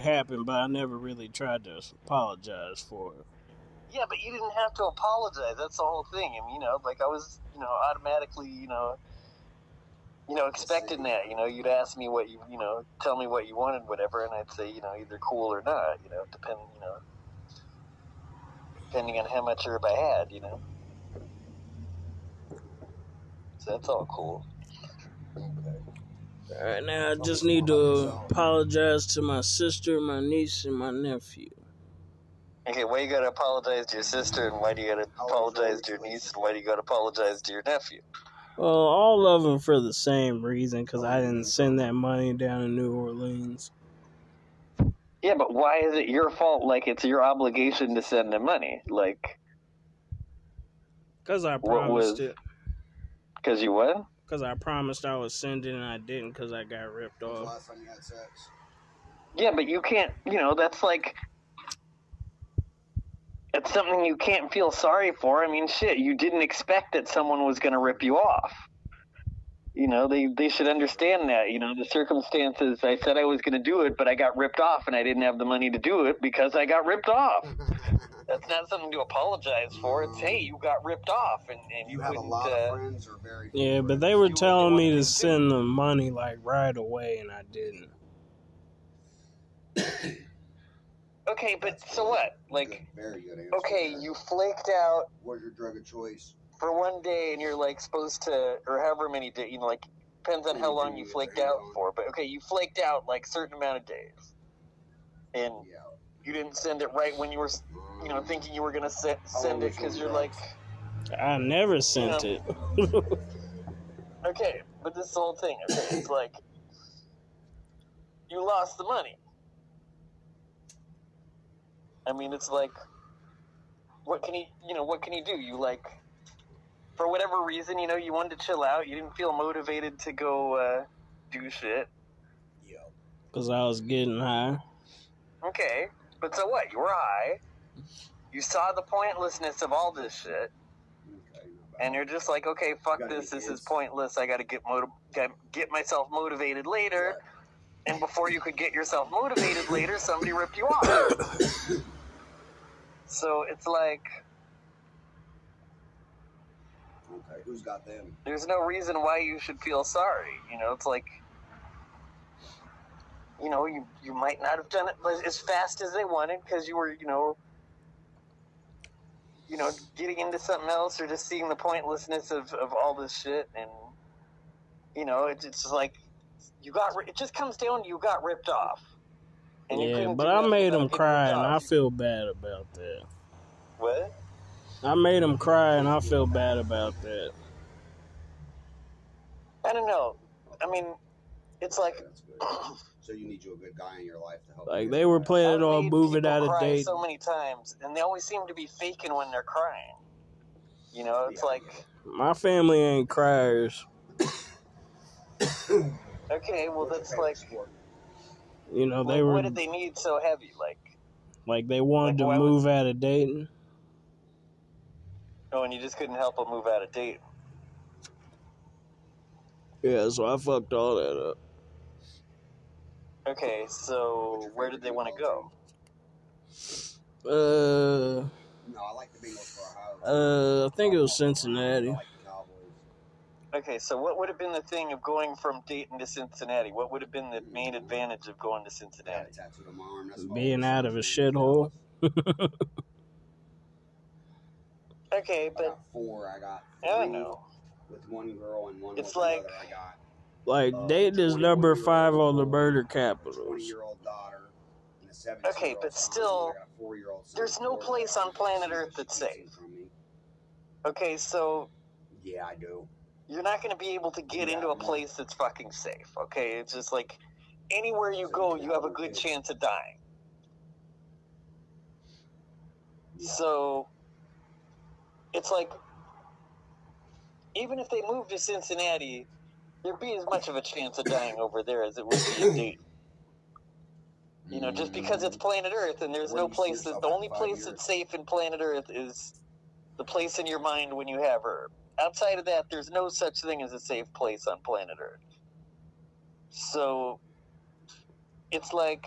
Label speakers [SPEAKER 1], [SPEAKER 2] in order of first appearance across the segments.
[SPEAKER 1] happened, but I never really tried to apologize for it.
[SPEAKER 2] Yeah, but you didn't have to apologize. That's the whole thing. I mean, you know, like I was, you know, automatically, you know, you know, expecting that. You know, you'd ask me what you, you know, tell me what you wanted, whatever, and I'd say, you know, either cool or not. You know, depend, you know, depending on how much herb I had. You know. So that's all cool.
[SPEAKER 1] All right, now I just need to apologize to my sister, my niece, and my nephew.
[SPEAKER 2] Okay, why you gotta apologize to your sister, and why do you gotta apologize to your niece, and why do you gotta apologize to your nephew?
[SPEAKER 1] Well, all of them for the same reason, because I didn't oh. send that money down to New Orleans.
[SPEAKER 2] Yeah, but why is it your fault? Like it's your obligation to send them money. Like,
[SPEAKER 1] Because I
[SPEAKER 2] What
[SPEAKER 1] promised
[SPEAKER 2] was-
[SPEAKER 1] it.
[SPEAKER 2] cause you what?
[SPEAKER 1] Because I promised I would send it and I didn't because I got ripped
[SPEAKER 3] When was the
[SPEAKER 1] off.
[SPEAKER 3] last time you had sex?
[SPEAKER 2] Yeah, but you can't. You know, that's like. It's something you can't feel sorry for. I mean, shit, you didn't expect that someone was gonna rip you off. You know, they they should understand that. You know, the circumstances. I said I was gonna do it, but I got ripped off, and I didn't have the money to do it because I got ripped off. That's not something to apologize for. It's hey, you got ripped off, and, and
[SPEAKER 3] you
[SPEAKER 2] you
[SPEAKER 3] have a lot
[SPEAKER 2] uh,
[SPEAKER 3] of friends or very few
[SPEAKER 1] Yeah, but they were
[SPEAKER 2] You-
[SPEAKER 1] telling me to send the money like right away and I didn't.
[SPEAKER 2] Okay, but so what? Like,
[SPEAKER 3] Good, very good answer.
[SPEAKER 2] okay,
[SPEAKER 3] there.
[SPEAKER 2] you flaked out
[SPEAKER 3] What's your drug of choice?
[SPEAKER 2] For one day and you're like supposed to or however many days you know like depends on how long you flaked out for but okay you flaked out like certain amount of days and you didn't send it right when you were you know thinking you were gonna se- send it because you're like?
[SPEAKER 1] I never sent
[SPEAKER 2] Yeah.
[SPEAKER 1] it.
[SPEAKER 2] okay but this is the whole thing okay it's like you lost the money i mean it's like what can you you know what can you do you like for whatever reason you know you wanted to chill out you didn't feel motivated to go uh, do shit
[SPEAKER 3] Yeah.
[SPEAKER 1] Because I was getting high.
[SPEAKER 2] Okay, but so what? You were high. You saw the pointlessness of all this shit,
[SPEAKER 3] Okay.
[SPEAKER 2] and you're just like, okay, fuck this. This is pointless. I got to get motiv- get, get myself motivated later. And before you could get yourself motivated later, somebody ripped you off. so it's like
[SPEAKER 3] Okay. Who's got them?
[SPEAKER 2] there's no reason why you should feel sorry. You know, it's like you know, you you might not have done it as fast as they wanted because you were, you know, you know, getting into something else or just seeing the pointlessness of, of all this shit, and you know, it's it's just like you got. It just comes down to you got ripped off. And
[SPEAKER 1] Yeah, but I made
[SPEAKER 2] about
[SPEAKER 1] him cry and I feel bad about that.
[SPEAKER 2] what?
[SPEAKER 1] I made him cry and I feel bad about that.
[SPEAKER 2] I don't know. I mean, it's like
[SPEAKER 3] So you need you a good guy in your life to help.
[SPEAKER 1] Like
[SPEAKER 3] you
[SPEAKER 1] they were
[SPEAKER 3] through
[SPEAKER 1] playing it all moving out of
[SPEAKER 2] cry
[SPEAKER 1] date.
[SPEAKER 2] so many times, and they always seem to be faking when they're crying. You know, it's
[SPEAKER 3] Yeah.
[SPEAKER 2] like,
[SPEAKER 1] My family ain't criers.
[SPEAKER 2] okay, well, that's like.
[SPEAKER 1] You know,
[SPEAKER 2] what,
[SPEAKER 1] they were
[SPEAKER 2] what did they need so heavy? Like,
[SPEAKER 1] like they wanted
[SPEAKER 2] Like,
[SPEAKER 1] to
[SPEAKER 2] why would-
[SPEAKER 1] move out of Dayton.
[SPEAKER 2] Oh, and you just couldn't help but move out of date.
[SPEAKER 1] Yeah, so I fucked all that up.
[SPEAKER 2] Okay, so where did they want to go?
[SPEAKER 1] Uh,
[SPEAKER 3] No, I like the Bengals for Ohio.
[SPEAKER 1] uh, I think it was Cincinnati.
[SPEAKER 3] I like the Cowboys.
[SPEAKER 2] Okay, so what would have been the thing of going from Dayton to Cincinnati? What would have been the main advantage of going to Cincinnati?
[SPEAKER 3] it tattooed on my arm. That's all
[SPEAKER 1] Being out of a shithole.
[SPEAKER 2] Okay,
[SPEAKER 3] I
[SPEAKER 2] but
[SPEAKER 3] got four. I got
[SPEAKER 2] I don't know.
[SPEAKER 3] with one girl and one
[SPEAKER 2] It's
[SPEAKER 3] with
[SPEAKER 2] like-
[SPEAKER 3] another. I got
[SPEAKER 1] Like
[SPEAKER 3] uh,
[SPEAKER 1] Dayton is number five on the murder
[SPEAKER 3] a
[SPEAKER 1] capitals.
[SPEAKER 3] twenty-year-old daughter and a seventeen.
[SPEAKER 2] Okay, but still, there's no place on planet Earth that's safe. Okay, so
[SPEAKER 3] Yeah, I do.
[SPEAKER 2] you're not going to be able to get
[SPEAKER 3] Yeah,
[SPEAKER 2] into a place that's fucking safe. Okay, it's just like anywhere you go, you have a good chance of dying.
[SPEAKER 3] Yeah.
[SPEAKER 2] So it's like even if they move to Cincinnati, there'd be as much of a chance of dying over there as it would be in Dayton. You know, just because it's planet Earth and there's no
[SPEAKER 3] do you see
[SPEAKER 2] place that the only place that's safe in planet Earth is the place in your mind when you have Herb. Outside of that, there's no such thing as a safe place on planet Earth. So it's like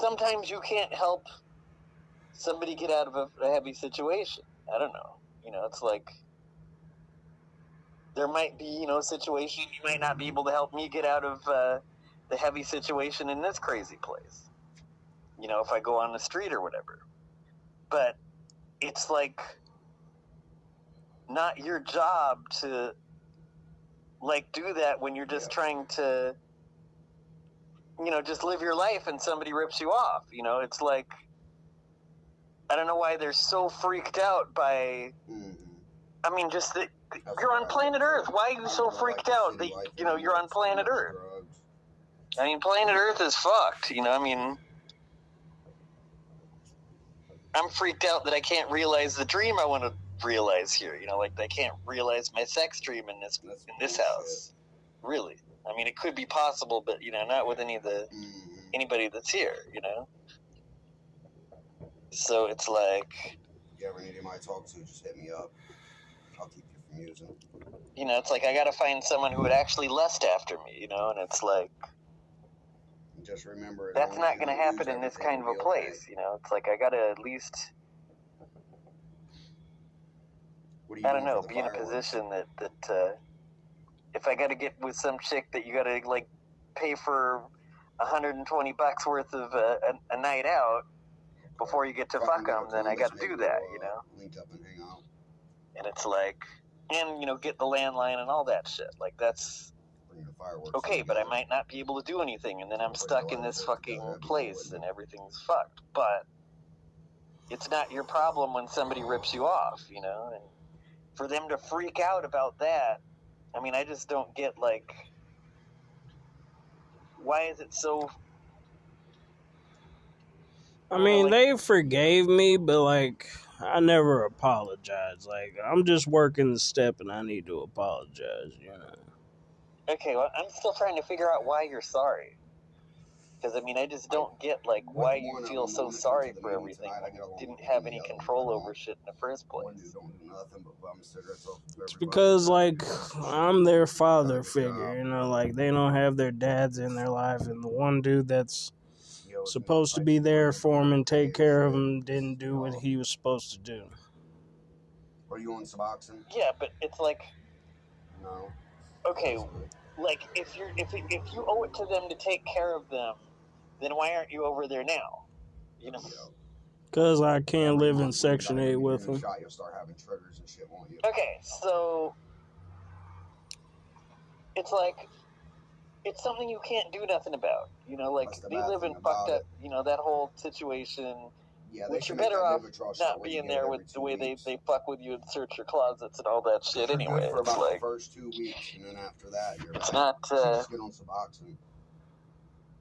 [SPEAKER 2] sometimes you can't help somebody get out of a, a heavy situation. I don't know. You know, it's like there might be, you know, a situation you might not be able to help me get out of uh, the heavy situation in this crazy place. You know, if I go on the street or whatever. But it's like not your job to like do that when you're just
[SPEAKER 3] Yeah.
[SPEAKER 2] trying to you know just live your life and somebody rips you off you know it's like i don't know why they're so freaked out by
[SPEAKER 3] Mhm.
[SPEAKER 2] i mean just that you're on planet earth. Why are you so freaked out that you know you're on planet earth? I mean planet earth is fucked you know i mean i'm freaked out that i can't realize the dream i want to realize here you know like i can't realize my sex dream in this in this house. Really. I mean it could be possible but you know not with any of the
[SPEAKER 3] Mhm.
[SPEAKER 2] anybody that's here you know so it's like
[SPEAKER 3] If you ever need to talk to, just hit me up. I'll keep you from using.
[SPEAKER 2] you know it's like i gotta find someone who would actually lust after me you know and it's like
[SPEAKER 3] just remember, as
[SPEAKER 2] that's not gonna happen in this kind of a place you know it's like i gotta at least
[SPEAKER 3] you
[SPEAKER 2] I don't know, be in a position that that uh, if I got to get with some chick that you got to like pay for 120 bucks worth of uh, a, a night out before you get to
[SPEAKER 3] Fuck,
[SPEAKER 2] them, then I got to do that, you know.
[SPEAKER 3] Link up and hang out.
[SPEAKER 2] And it's like, and you know, get the landline and all that shit. Like that's okay, but I might not be able to do anything, and then I'm stuck in this fucking place, and everything's fucked. But it's not your problem when somebody rips you off, you know. And for them to freak out about that, I mean, I just don't get like, why is it so?
[SPEAKER 1] I mean, they forgave me, but like, I never apologized. Like, I'm just working the step, and I need to apologize. You know.
[SPEAKER 2] Okay, well, I'm still trying to figure out why you're sorry. Because I mean, I just don't get like why you feel so sorry
[SPEAKER 3] went to the
[SPEAKER 2] for everything
[SPEAKER 3] tonight, I
[SPEAKER 2] you didn't have any control over shit in the first place.
[SPEAKER 3] dude don't do nothing but bum cigarettes off of
[SPEAKER 1] It's because like I'm their father figure. You know, like they don't have their dads in their life, and the one dude that's
[SPEAKER 3] He owes me
[SPEAKER 1] supposed to be there for him and take care of him didn't do what he was supposed to do.
[SPEAKER 3] Are you on Suboxone?
[SPEAKER 2] Yeah, but it's like
[SPEAKER 3] No.
[SPEAKER 2] okay, like if you're if it, if you owe it to them to take care of them, then why aren't you over there now? You know.
[SPEAKER 1] Cause I can't live in Section Eight with
[SPEAKER 3] a new
[SPEAKER 1] him.
[SPEAKER 3] You'll start having triggers and shit, won't you?
[SPEAKER 2] Okay, so it's like it's something you can't do nothing about. You know, like
[SPEAKER 3] the
[SPEAKER 2] they live in fucked up. You know that whole situation.
[SPEAKER 3] Yeah,
[SPEAKER 2] which you're better off not being there with the way they,
[SPEAKER 3] weeks.
[SPEAKER 2] they fuck with you and search your closets and all that shit.
[SPEAKER 3] You're
[SPEAKER 2] Anyway,
[SPEAKER 3] for about
[SPEAKER 2] like
[SPEAKER 3] the first two weeks, and then after that, you're
[SPEAKER 2] it's
[SPEAKER 3] like,
[SPEAKER 2] not. Uh,
[SPEAKER 3] just get on Suboxone.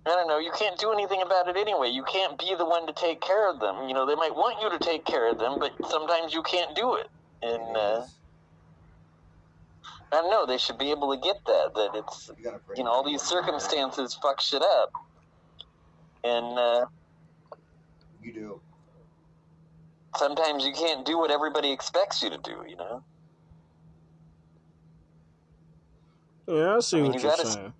[SPEAKER 2] I don't know. You can't do anything about it anyway. You can't be the one to take care of them. You know, they might want you to take care of them, but sometimes you can't do it. And
[SPEAKER 3] It
[SPEAKER 2] uh. I don't know. They should be able to get that. That it's
[SPEAKER 3] You got a pretty
[SPEAKER 2] you know all these circumstances fuck shit up. And uh,
[SPEAKER 3] You do.
[SPEAKER 2] sometimes you can't do what everybody expects you to do. You know.
[SPEAKER 1] Yeah, I see
[SPEAKER 2] I mean,
[SPEAKER 1] what
[SPEAKER 2] you
[SPEAKER 1] you're
[SPEAKER 2] gotta-
[SPEAKER 1] saying.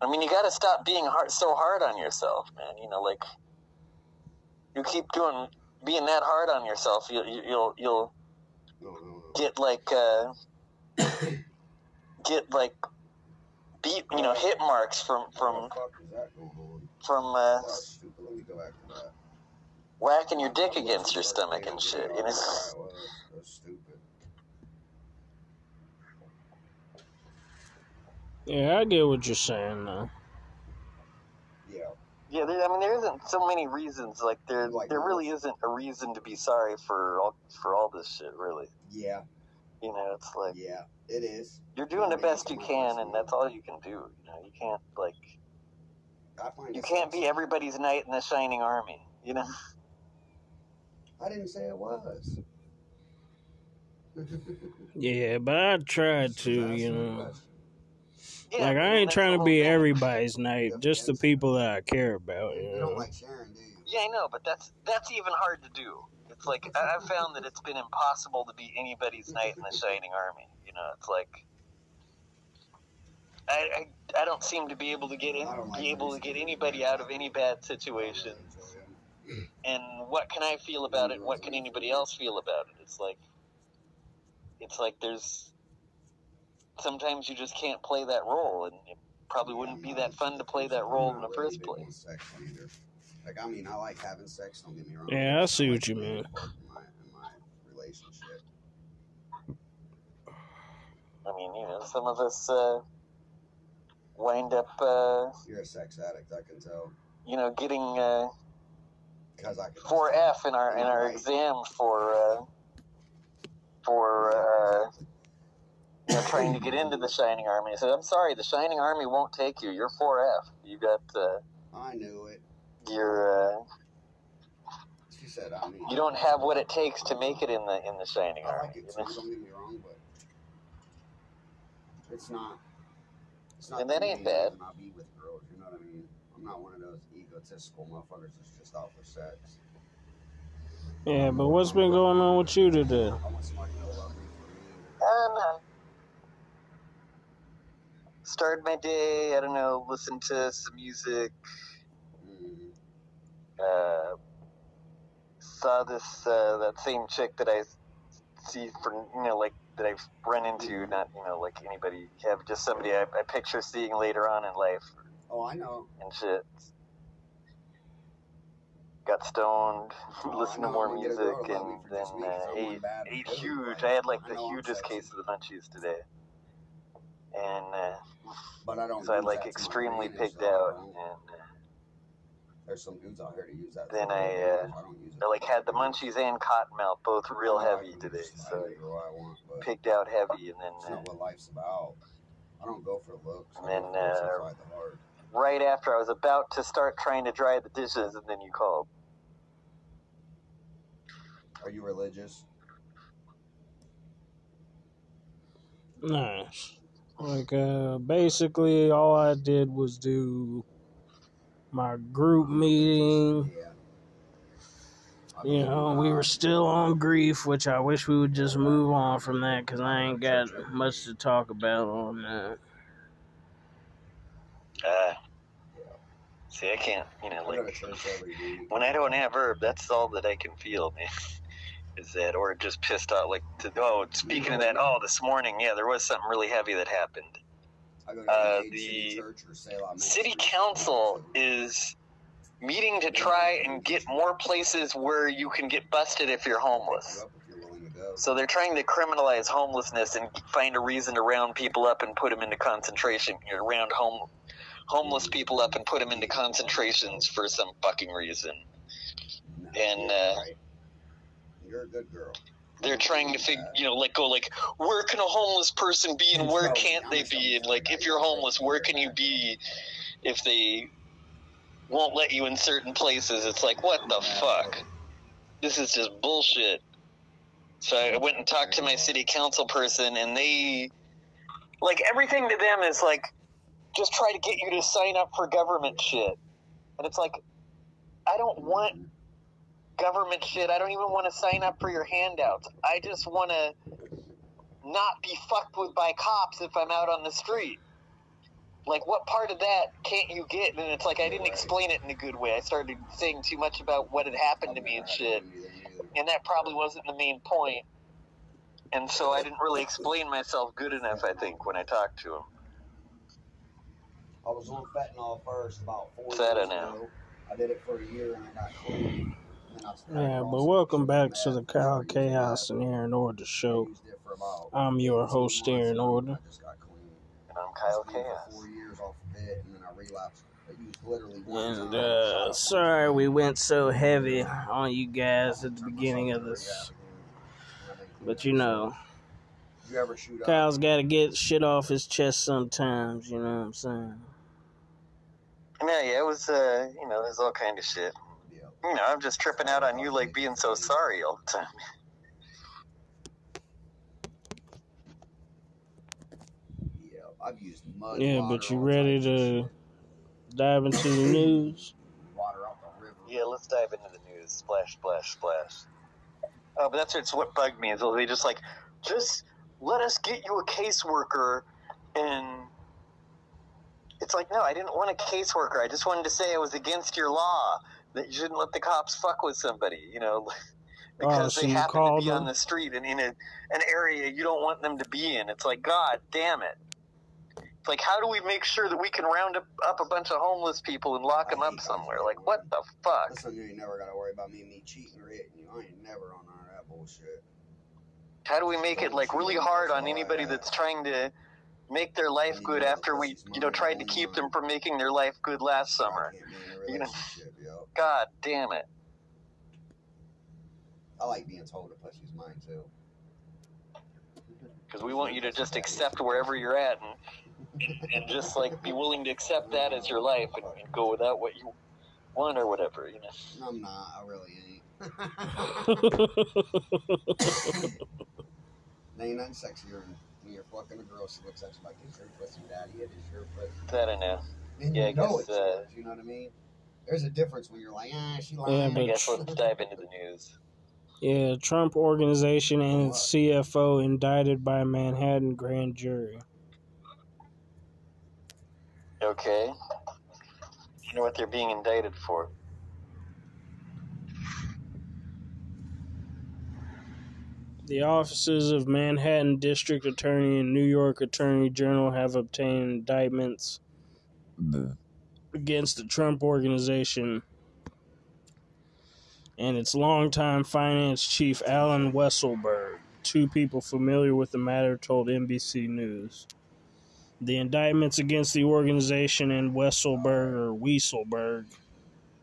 [SPEAKER 2] I mean, you got to stop being hard, so hard on yourself, man. You know, like you keep doing being that hard on yourself, you, you, you'll you'll
[SPEAKER 3] No, no, no.
[SPEAKER 2] get like uh, get like beat, you know, hit marks from from
[SPEAKER 3] the fuck is that going on?
[SPEAKER 2] from uh,
[SPEAKER 3] That's stupid. Let me go back to that.
[SPEAKER 2] whacking your dick against your stomach and shit. You know.
[SPEAKER 3] That was, that's stupid.
[SPEAKER 1] Yeah, I get what you're saying though.
[SPEAKER 3] Yeah.
[SPEAKER 2] Yeah, there, I mean, there isn't so many reasons. Like there,
[SPEAKER 3] Like
[SPEAKER 2] there really isn't a reason to be sorry for all for all this shit. Really,
[SPEAKER 3] Yeah.
[SPEAKER 2] You know, it's like
[SPEAKER 3] Yeah. It is.
[SPEAKER 2] you're doing the best you can,
[SPEAKER 3] listen.
[SPEAKER 2] and that's all you can do. You know, you can't like
[SPEAKER 3] I find
[SPEAKER 2] you can't
[SPEAKER 3] sucks.
[SPEAKER 2] be everybody's knight in the shining army. You know.
[SPEAKER 3] I didn't say it was.
[SPEAKER 1] Yeah, but I tried to, you know.
[SPEAKER 2] Yeah,
[SPEAKER 1] Like
[SPEAKER 2] I
[SPEAKER 1] I ain't trying to be
[SPEAKER 2] thing.
[SPEAKER 1] everybody's knight, just the people that I care about. You
[SPEAKER 3] You
[SPEAKER 1] know.
[SPEAKER 3] don't like Sharon, do you?
[SPEAKER 2] Yeah, I know, but that's that's even hard to do. It's like I- I've found that it's been impossible to be anybody's knight in the shining army. You know, it's like I, I I don't seem to be able to get in,
[SPEAKER 3] like
[SPEAKER 2] be able to get anybody out of any bad situations. And what can I feel about it? What can anybody else feel about it? It's like it's like there's sometimes you just can't play that role, and it probably wouldn't be that fun to play that role in the first place.
[SPEAKER 3] Sex either. Like I mean, I like having sex. Don't get me wrong.
[SPEAKER 1] Yeah, I see
[SPEAKER 3] like
[SPEAKER 1] what you mean.
[SPEAKER 3] In my, in my relationship.
[SPEAKER 2] I mean, you know, some of us uh, wind up, uh,
[SPEAKER 3] You're a sex addict. I can tell.
[SPEAKER 2] you know, getting uh,
[SPEAKER 3] Because I can.
[SPEAKER 2] four F in our in our exam for uh, for uh, you know, trying to get into the Shining Army. I said, I'm sorry, the Shining Army won't take you. You're 4F. You got, uh,
[SPEAKER 3] I knew it.
[SPEAKER 2] You're, uh,
[SPEAKER 3] She said, I mean.
[SPEAKER 2] you don't have what it takes to make it in the in the Shining
[SPEAKER 3] I like
[SPEAKER 2] Army.
[SPEAKER 3] it too. Don't get me wrong, but it's not. It's not.
[SPEAKER 2] And that ain't bad.
[SPEAKER 3] reason I be with girls. You know what I mean? I'm not one of those egotistical motherfuckers that's just out for sex.
[SPEAKER 1] Yeah, but what's been going on with you today?
[SPEAKER 3] I want somebody to love me for me.
[SPEAKER 2] And, uh, started my day. I don't know. Listen to some music. Uh, saw this uh, that same chick that I see for you know like that I've run into. Not you know like anybody. Have just somebody I, I picture seeing later on in life.
[SPEAKER 3] oh, I know.
[SPEAKER 2] and shit. Got stoned,
[SPEAKER 3] Oh,
[SPEAKER 2] listened to more
[SPEAKER 3] I'm gonna get a
[SPEAKER 2] music, and then uh, ate, ate huge. I had like
[SPEAKER 3] I
[SPEAKER 2] the hugest case of the munchies today, and uh,
[SPEAKER 3] But I don't.
[SPEAKER 2] so I like
[SPEAKER 3] that to my
[SPEAKER 2] extremely pigged out,
[SPEAKER 3] don't.
[SPEAKER 2] and uh,
[SPEAKER 3] There's some dudes out here to use that.
[SPEAKER 2] Then I, uh.
[SPEAKER 3] I don't use it
[SPEAKER 2] I like had the munchies and cottonmouth both real
[SPEAKER 3] I
[SPEAKER 2] heavy today, so
[SPEAKER 3] slide I want,
[SPEAKER 2] I
[SPEAKER 3] but
[SPEAKER 2] pigged out heavy, and then
[SPEAKER 3] It's
[SPEAKER 2] uh,
[SPEAKER 3] not what life's about. I don't go for looks.
[SPEAKER 2] And then, uh,
[SPEAKER 3] the
[SPEAKER 2] right after I was about to start trying to dry the dishes, and then you called.
[SPEAKER 3] Are you religious?
[SPEAKER 1] Nice. Like, uh, basically, all I did was do my group meeting.
[SPEAKER 3] Yeah.
[SPEAKER 1] You know, we were still on grief, which I wish we would just move on from that because I ain't got much to talk about on that.
[SPEAKER 2] Uh, see, I can't, you know,
[SPEAKER 3] I go to
[SPEAKER 2] like
[SPEAKER 3] church every week.
[SPEAKER 2] when I don't have herb, that's all that I can feel, man. Is that, or just pissed off, like, to, oh, speaking of that, oh, this morning, yeah, there was something really heavy that happened.
[SPEAKER 3] I go to
[SPEAKER 2] uh,
[SPEAKER 3] the, City Church or Selah
[SPEAKER 2] City
[SPEAKER 3] Ministries.
[SPEAKER 2] Council is meeting to try and get more places where you can get busted if you're homeless.
[SPEAKER 3] up if you're willing to go.
[SPEAKER 2] So they're trying to criminalize homelessness and find a reason to round people up and put them into concentration. You know, round home homeless people up and put them into concentrations for some fucking reason. And, uh,
[SPEAKER 3] you're a good girl.
[SPEAKER 2] They're trying to figure, you know, like go like, where can a homeless person be and where can't they be? And like, if you're homeless, where can you be if they won't let you in certain places? It's like, what the fuck? This is just bullshit. So I went and talked to my city council person, and they, like, everything to them is like, just try to get you to sign up for government shit. And it's like, I don't want government shit. I don't even want to sign up for your handouts. I just want to not be fucked with by cops if I'm out on the street. Like, what part of that can't you get? And it's like, I didn't explain it in a good way. I started saying too much about what had happened to me and shit. And that probably wasn't the main point. And so I didn't really explain myself good enough, I think, when I talked to him.
[SPEAKER 3] I was on fentanyl first about four years ago. I did it for a year and I got clean. And then I started
[SPEAKER 1] Yeah, but welcome back to the Kyle Chaos and Aaron Order show.
[SPEAKER 3] used it for about
[SPEAKER 1] I'm your host, Aaron Order.
[SPEAKER 3] I just got clean.
[SPEAKER 2] And I'm Kyle Chaos.
[SPEAKER 3] for four years off of it, and then I relapsed. I used literally one
[SPEAKER 1] And
[SPEAKER 3] time.
[SPEAKER 1] uh, sorry we went so heavy on you guys at the beginning of this.
[SPEAKER 3] rehab again, and I've been clean
[SPEAKER 1] But you know,
[SPEAKER 3] since. You ever shoot up?
[SPEAKER 1] Kyle's got to get shit off his chest sometimes. You know what I'm saying?
[SPEAKER 2] Yeah, yeah, it was, uh, you know, there's all kind of shit.
[SPEAKER 3] Yeah.
[SPEAKER 2] You know, I'm just tripping out on you, like, being so sorry all the time.
[SPEAKER 3] Yeah, I've used mud.
[SPEAKER 1] Yeah,
[SPEAKER 3] water,
[SPEAKER 1] but you ready to dive into the news?
[SPEAKER 3] water out the river?
[SPEAKER 2] Yeah, let's dive into the news. Splash, splash, splash. Oh, but that's it's what bugged me is they just like, just let us get you a caseworker and It's like, no, I didn't want a caseworker. I just wanted to say I was against your law that you shouldn't let the cops fuck with somebody, you know, oh, because
[SPEAKER 1] so
[SPEAKER 2] they
[SPEAKER 1] you
[SPEAKER 2] happen to
[SPEAKER 1] called
[SPEAKER 2] be on the street and in a, an area you don't want them to be in. It's like, God damn it. It's like, how do we make sure that we can round up, up a bunch of homeless people and lock them up somewhere? Like, what the fuck?
[SPEAKER 3] That's when you ain't never gotta worry about me, me cheating or hitting you. I ain't never on none of that bullshit.
[SPEAKER 2] How do we make it like really hard on anybody that's trying to make their life good after we, you know, tried to keep them from making their life good last summer?
[SPEAKER 3] I can't be in a
[SPEAKER 2] You know-
[SPEAKER 3] relationship, yo.
[SPEAKER 2] God damn it.
[SPEAKER 3] I like being told to pussy is mine too.
[SPEAKER 2] Because we want you to just accept wherever you're at and, and just like be willing to accept that as your life and, and go without what you want or whatever, you know.
[SPEAKER 3] I'm not. I really ain't. there ain't nothing sexier than when you're fucking a girl. She looks at you like, "Is your pussy daddy? It is your pussy."
[SPEAKER 2] That I know.
[SPEAKER 3] And
[SPEAKER 2] Yeah, I
[SPEAKER 3] you know
[SPEAKER 2] guess,
[SPEAKER 3] it's
[SPEAKER 2] uh,
[SPEAKER 3] yours. You know what I mean? There's a difference when you're like, "Ah, she
[SPEAKER 1] Yeah,
[SPEAKER 3] lying."
[SPEAKER 2] I
[SPEAKER 1] but-
[SPEAKER 2] guess let's dive into the news.
[SPEAKER 1] Yeah, Trump Organization and its CFO indicted by Manhattan grand jury.
[SPEAKER 2] Okay. You know what they're being indicted for?
[SPEAKER 1] The offices of Manhattan District Attorney and New York Attorney General have obtained indictments against the Trump Organization and its longtime finance chief, Alan Weisselberg. Two people familiar with the matter told NBC News. The indictments against the organization and Weisselberg or Weisselberg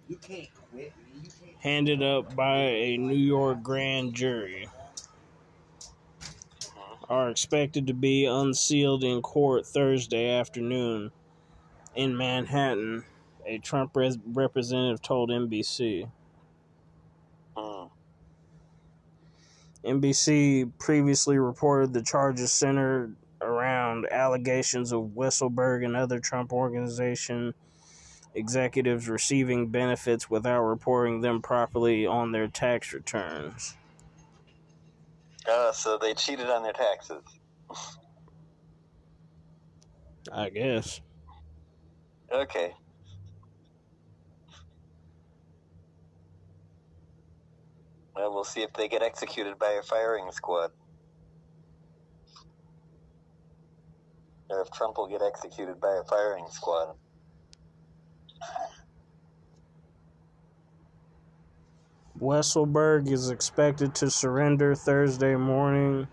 [SPEAKER 3] You can't quit. You can't.
[SPEAKER 1] handed up by a New York grand jury are expected to be unsealed in court Thursday afternoon in Manhattan, a Trump res- representative told NBC.
[SPEAKER 2] Hmm.
[SPEAKER 1] NBC previously reported the charges centered around allegations of Wesselberg and other Trump organization executives receiving benefits without reporting them properly on their tax returns.
[SPEAKER 2] Oh, so they cheated on their taxes.
[SPEAKER 1] I guess.
[SPEAKER 2] Okay. Well, we'll see if they get executed by a firing squad. Or if Trump will get executed by a firing squad.
[SPEAKER 1] Wesselberg is expected to surrender Thursday morning.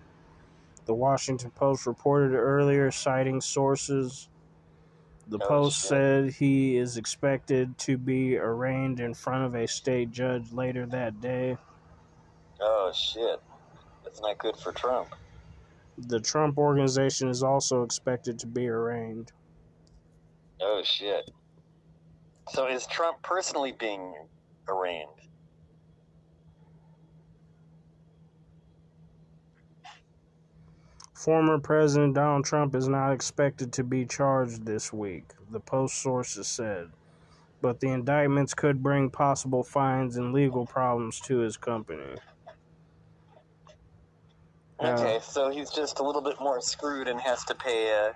[SPEAKER 1] The Washington Post reported earlier, citing sources. The Post
[SPEAKER 2] shit.
[SPEAKER 1] said he is expected to be arraigned in front of a state judge later that day.
[SPEAKER 2] Oh, shit. That's not good for Trump.
[SPEAKER 1] The Trump organization is also expected to be arraigned.
[SPEAKER 2] Oh, shit. So is Trump personally being arraigned?
[SPEAKER 1] Former President Donald Trump is not expected to be charged this week, the Post sources said. But the indictments could bring possible fines and legal problems to his company. Uh,
[SPEAKER 2] Okay, so he's just a little bit more screwed and has to pay a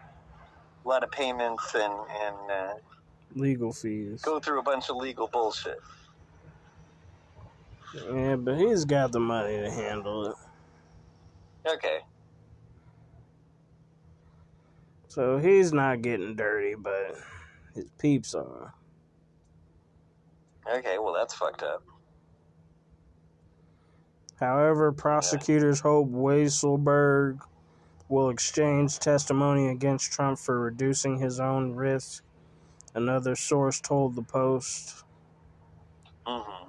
[SPEAKER 2] lot of payments and, and uh,
[SPEAKER 1] legal fees.
[SPEAKER 2] go through a bunch of legal bullshit.
[SPEAKER 1] Yeah, but he's got the money to handle it.
[SPEAKER 2] Okay.
[SPEAKER 1] So he's not getting dirty, but his peeps are.
[SPEAKER 2] Okay, well, that's fucked up.
[SPEAKER 1] However, prosecutors hope Weisselberg will exchange testimony against Trump for reducing his own risk. Another source told the Post.
[SPEAKER 2] hmm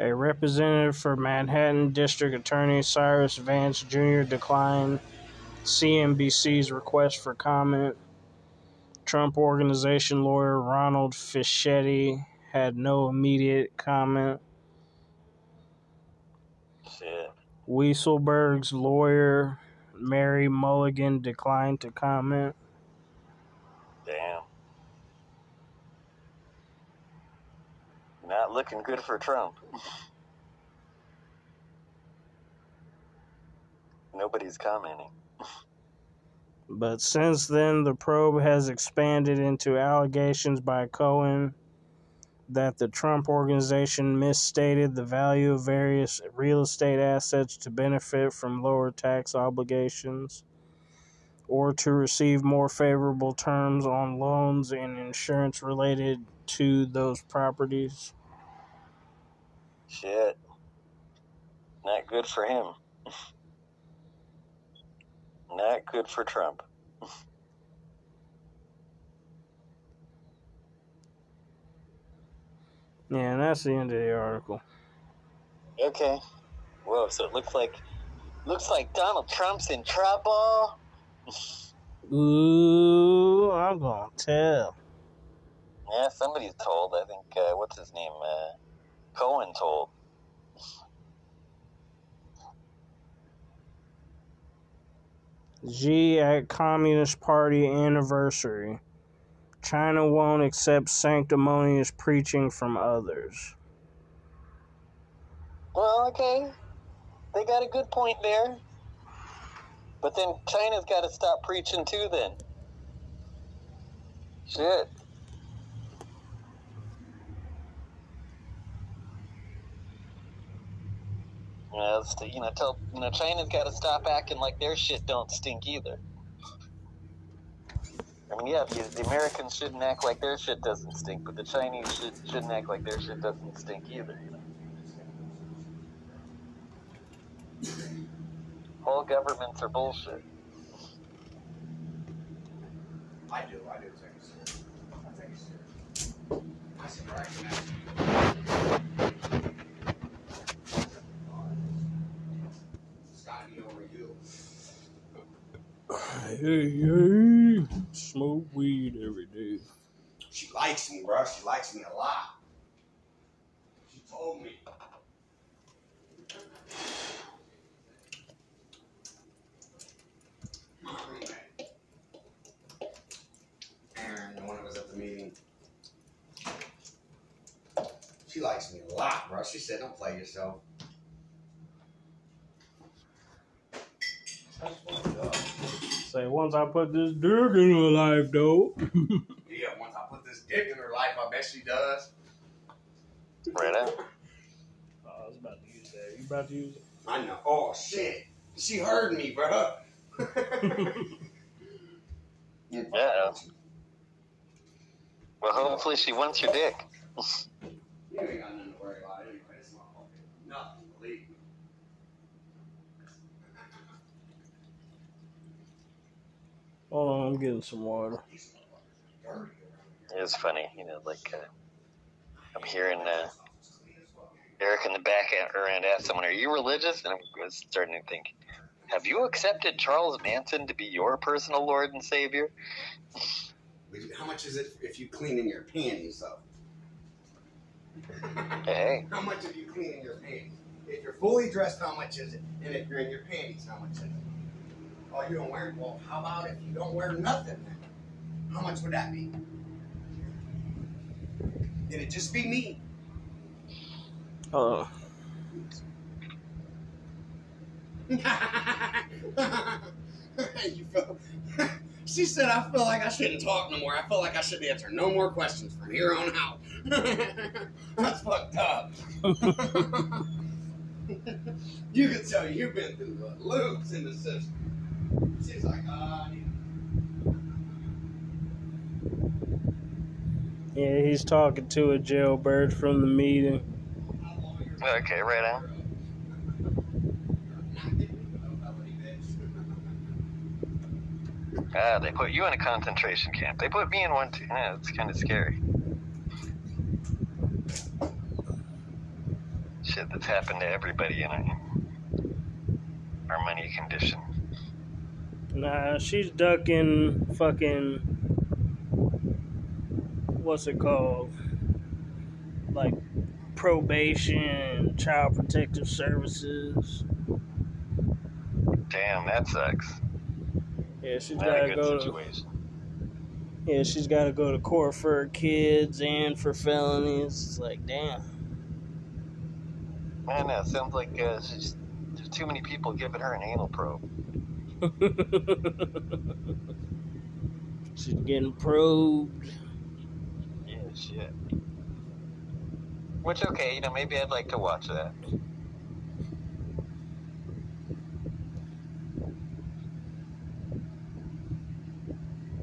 [SPEAKER 1] A representative for Manhattan District Attorney Cyrus Vance Jr. declined CNBC's request for comment. Trump Organization lawyer Ronald Fischetti had no immediate comment.
[SPEAKER 2] Shit.
[SPEAKER 1] Weisselberg's lawyer, Mary Mulligan, declined to comment.
[SPEAKER 2] Damn. Not looking good for Trump. Nobody's commenting.
[SPEAKER 1] But since then, the probe has expanded into allegations by Cohen that the Trump organization misstated the value of various real estate assets to benefit from lower tax obligations or to receive more favorable terms on loans and insurance related to those properties.
[SPEAKER 2] Shit. Not good for him. Not good for Trump.
[SPEAKER 1] Yeah, and that's the end of the article.
[SPEAKER 2] Okay. Whoa, so it looks like looks like Donald Trump's in trouble.
[SPEAKER 1] Ooh, I'm gonna tell.
[SPEAKER 2] Yeah, somebody's told. I think uh, what's his name? Uh, Cohen told.
[SPEAKER 1] Xi at Communist Party anniversary. China won't accept sanctimonious preaching from others.
[SPEAKER 2] Well, okay. They got a good point there. But then China's got to stop preaching too, then. Shit. You know, to- you know, tell you know, China's got to stop acting like their shit don't stink either. I mean, yeah, the, the Americans shouldn't act like their shit doesn't stink, but the Chinese should, shouldn't act like their shit doesn't stink either. You know? All governments are bullshit.
[SPEAKER 3] I do, I do take it. I take it. I. It's gotta be over you.
[SPEAKER 1] Hey, hey, smoke weed every day.
[SPEAKER 3] She likes me, bro. She likes me a lot. She told me. The one that was at the meeting. She likes me a lot, bro. She said, "Don't play yourself." That's fucked up.
[SPEAKER 1] Say, once I put this dick in her life, though.
[SPEAKER 3] Yeah, once I put this dick in her life, I bet she does.
[SPEAKER 2] Right on.
[SPEAKER 1] Oh, I was about to use that. You about to use it?
[SPEAKER 3] I know. Oh shit, she heard me, bro.
[SPEAKER 2] Yeah. Well, hopefully she wants your dick.
[SPEAKER 3] You ain't got nothing to worry about anyway. This motherfucker, nothing. Believe me.
[SPEAKER 1] Hold on, I'm getting some water.
[SPEAKER 3] These motherfuckers are dirty around
[SPEAKER 2] It's funny, you know, like uh, I'm hearing uh,
[SPEAKER 3] here. Clean as fuck.
[SPEAKER 2] Eric in the back around ask someone, "Are you religious?" And I'm starting to think, "Have you accepted Charles Manson to be your personal Lord and Savior?"
[SPEAKER 3] How much is it if you clean in your panties, though?
[SPEAKER 2] Hey,
[SPEAKER 3] How much if you clean in your panties? If you're fully dressed, how much is it? And if you're in your panties, how much is it? Oh, you don't wear. It. Well, how about if you don't wear nothing? How much would that be? Did it just be me?
[SPEAKER 1] Uh,
[SPEAKER 3] you feel, she said, I feel like I shouldn't talk no more. I feel like I should answer no more questions from here on out. That's fucked up. you can tell you've been through the loops in the system. Ah,
[SPEAKER 1] yeah, he's talking to a jailbird from the meeting.
[SPEAKER 2] okay, right on. Ah, they put you in a concentration camp. They put me in one too. Yeah, it's kind of scary. Shit that's happened to everybody in our money condition.
[SPEAKER 1] Nah, she's ducking fucking. What's it called? Like probation, child protective services.
[SPEAKER 2] Damn, that sucks.
[SPEAKER 1] Yeah, she's
[SPEAKER 2] Not
[SPEAKER 1] gotta
[SPEAKER 2] a good
[SPEAKER 1] go. To, yeah, she's gotta go to court for her kids and for felonies. It's like, damn.
[SPEAKER 2] Man, that sounds like uh, she's, there's too many people giving her an anal probe.
[SPEAKER 1] She's getting probed.
[SPEAKER 2] Yeah, shit. Which okay, you know, maybe I'd like to watch that.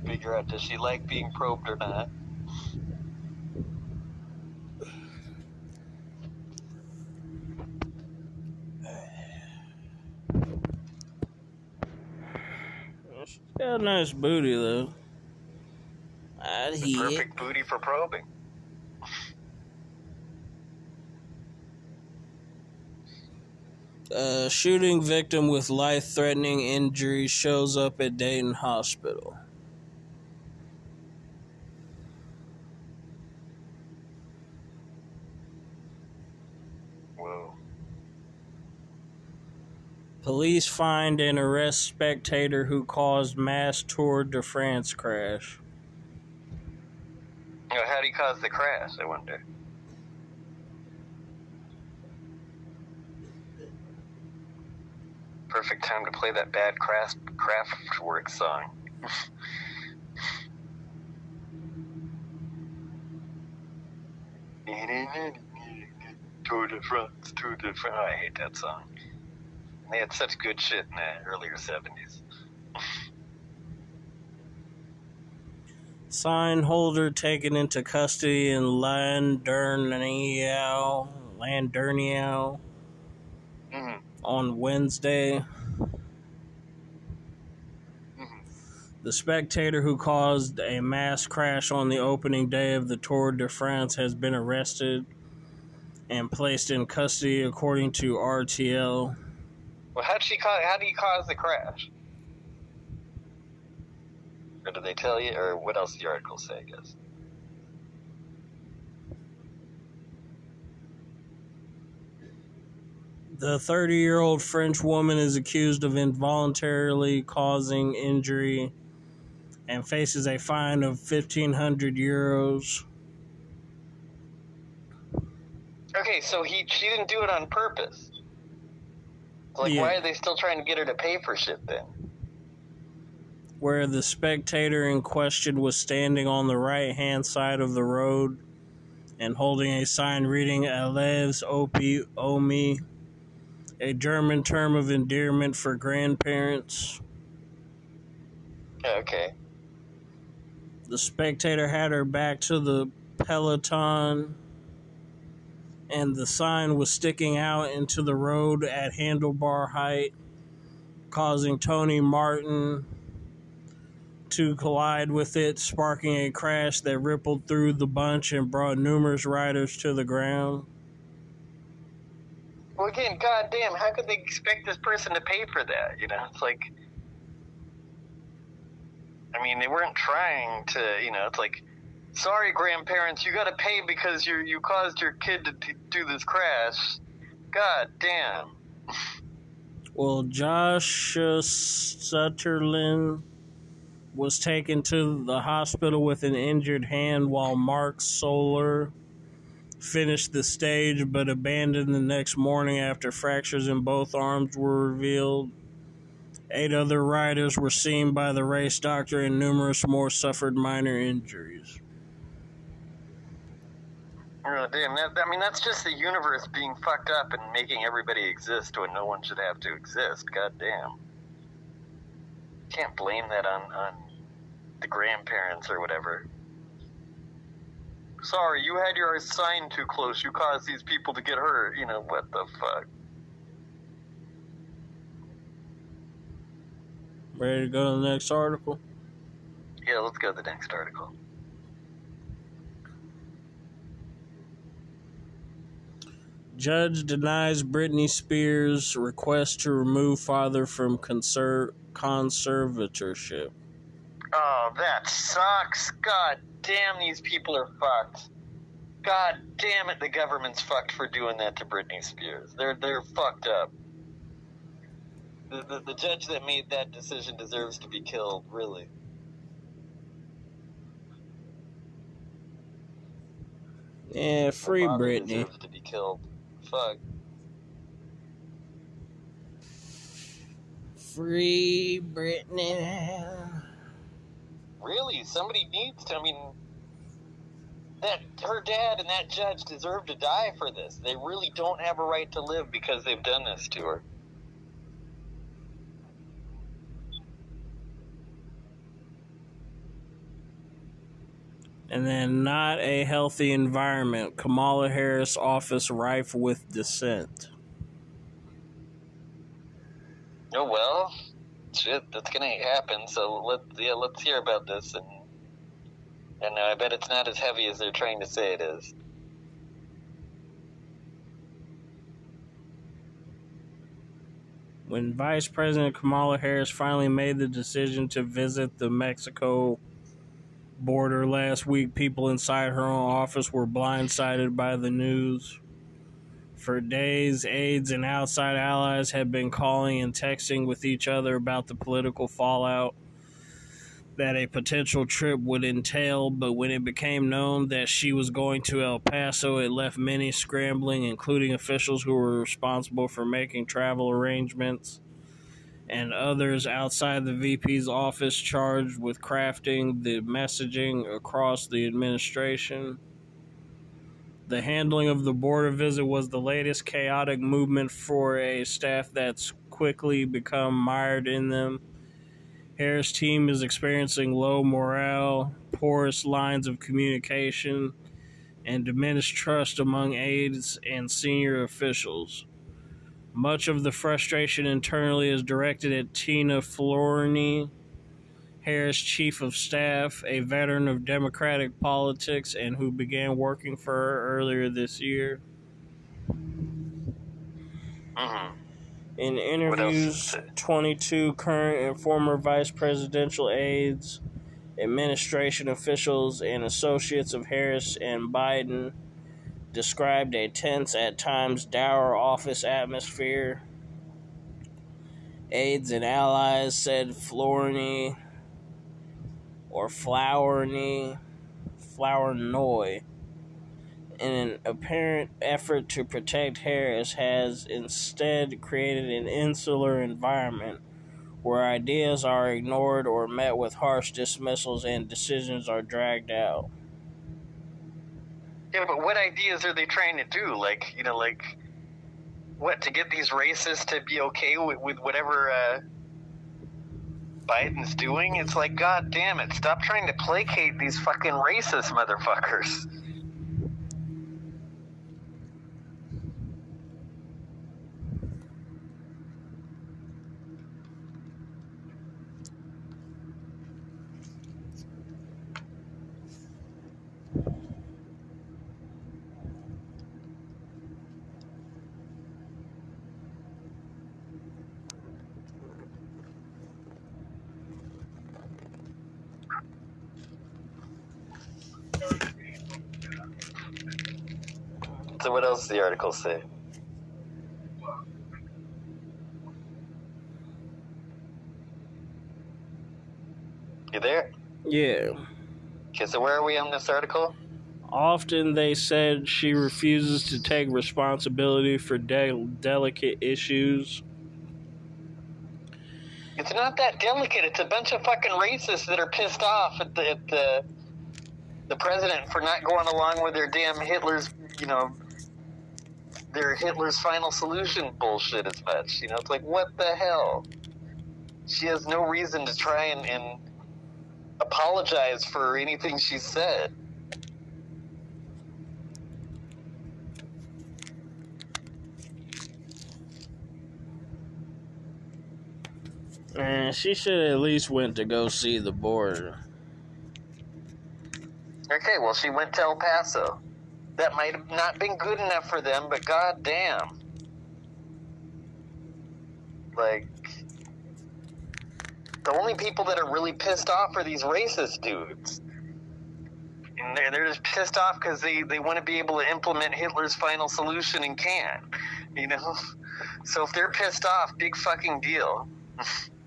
[SPEAKER 2] Figure out does she like being probed or not.
[SPEAKER 1] She's got a nice booty though. I'd
[SPEAKER 2] The
[SPEAKER 1] hit.
[SPEAKER 2] perfect booty for probing.
[SPEAKER 1] A shooting victim with life-threatening injuries shows up at Dayton Hospital.
[SPEAKER 2] Whoa.
[SPEAKER 1] Police find and arrest spectator who caused mass Tour de France crash.
[SPEAKER 2] You know, how do he cause the crash, I wonder? Perfect time to play that bad craft Kraftwerk song. Tour de France, Tour de France. I hate that song. They had such good shit in the earlier 70s.
[SPEAKER 1] Sign holder taken into custody in Landerneau, Landerneau
[SPEAKER 2] hmm
[SPEAKER 1] on Wednesday.
[SPEAKER 2] hmm
[SPEAKER 1] The spectator who caused a mass crash on the opening day of the Tour de France has been arrested and placed in custody, according to RTL.
[SPEAKER 2] Well, how'd she cause? How do you cause the crash? Or did they tell you? Or what else did the article say? I guess.
[SPEAKER 1] The 30 year old French woman is accused of involuntarily causing injury and faces a fine of 1,500 euros.
[SPEAKER 2] Okay, so he she didn't do it on purpose. Like,
[SPEAKER 1] Yeah.
[SPEAKER 2] why are they still trying to get her to pay for shit then?
[SPEAKER 1] where the spectator in question was standing on the right hand side of the road and holding a sign reading Allez Opi Omi, a German term of endearment for grandparents.
[SPEAKER 2] Okay.
[SPEAKER 1] The spectator had her back to the peloton, and the sign was sticking out into the road at handlebar height, causing Tony Martin to collide with it, sparking a crash that rippled through the bunch and brought numerous riders to the ground.
[SPEAKER 2] Well, again, goddamn, how could they expect this person to pay for that? You know, it's like. I mean, they weren't trying to. You know, it's like, sorry, grandparents, you got to pay because you you caused your kid to t- do this crash. God damn.
[SPEAKER 1] Well, Josh Sutherland was taken to the hospital with an injured hand while Marc Soler finished the stage but abandoned the next morning after fractures in both arms were revealed. Eight other riders were seen by the race doctor and numerous more suffered minor injuries.
[SPEAKER 2] Oh, damn. That, I mean, that's just the universe being fucked up and making everybody exist when no one should have to exist. God damn. Can't blame that on, on the grandparents or whatever. Sorry, you had your sign too close. You caused these people to get hurt. You know, what the fuck?
[SPEAKER 1] Ready to go to the next article?
[SPEAKER 2] Yeah, let's go to the next article.
[SPEAKER 1] Judge denies Britney Spears' request to remove father from conser- conservatorship.
[SPEAKER 2] Oh, that sucks. God damn, these people are fucked. God damn it, the government's fucked for doing that to Britney Spears. They're they're fucked up. The, the, the judge that made that decision deserves to be killed, really.
[SPEAKER 1] Yeah, free Britney.
[SPEAKER 2] deserves to be killed. Fuck.
[SPEAKER 1] Free Britney.
[SPEAKER 2] Really, somebody needs to. I mean, that her dad and that judge deserve to die for this. They really don't have a right to live because they've done this to her.
[SPEAKER 1] And then, not a healthy environment. Kamala Harris office rife with dissent.
[SPEAKER 2] Oh well, shit, that's gonna happen. So let yeah, let's hear about this, and and I bet it's not as heavy as they're trying to say it is.
[SPEAKER 1] When Vice President Kamala Harris finally made the decision to visit the Mexico border last week, people inside her own office were blindsided by the news. For days, aides and outside allies had been calling and texting with each other about the political fallout that a potential trip would entail, but when it became known that she was going to El Paso, it left many scrambling, including officials who were responsible for making travel arrangements and others outside the VP's office charged with crafting the messaging across the administration. The handling of the border visit was the latest chaotic movement for a staff that's quickly become mired in them. Harris' team is experiencing low morale, porous lines of communication, and diminished trust among aides and senior officials. Much of the frustration internally is directed at Tina Flournoy, Harris' chief of staff, a veteran of Democratic politics and who began working for her earlier this year.
[SPEAKER 2] Mm-hmm.
[SPEAKER 1] In interviews, 22 current and former vice presidential aides, administration officials, and associates of Harris and Biden described a tense, at times dour office atmosphere. Aides and allies said Flournoy or Flowerny, Flournoy, in an apparent effort to protect Harris, has instead created an insular environment where ideas are ignored or met with harsh dismissals and decisions are dragged out.
[SPEAKER 2] Yeah, but what ideas are they trying to do? Like, you know, like what to get these racists to be okay with, with whatever uh, Biden's doing? It's like, god damn it! Stop trying to placate these fucking racist motherfuckers. So what else does the article say? You there?
[SPEAKER 1] Yeah.
[SPEAKER 2] Okay, so where are we on this article?
[SPEAKER 1] Often they said she refuses to take responsibility for de- delicate issues.
[SPEAKER 2] It's not that delicate. It's a bunch of fucking racists that are pissed off at the at the, the president for not going along with their damn Hitler's, you know, their Hitler's final solution bullshit as much. You know, it's like what the hell? She has no reason to try and, and apologize for anything she said.
[SPEAKER 1] And she should at least went to go see the border.
[SPEAKER 2] Okay, well, she went to El Paso. That might have not been good enough for them, but goddamn. Like, the only people that are really pissed off are these racist dudes. And they're, they're just pissed off because they, they want to be able to implement Hitler's final solution and can't. You know? So if they're pissed off, big fucking deal.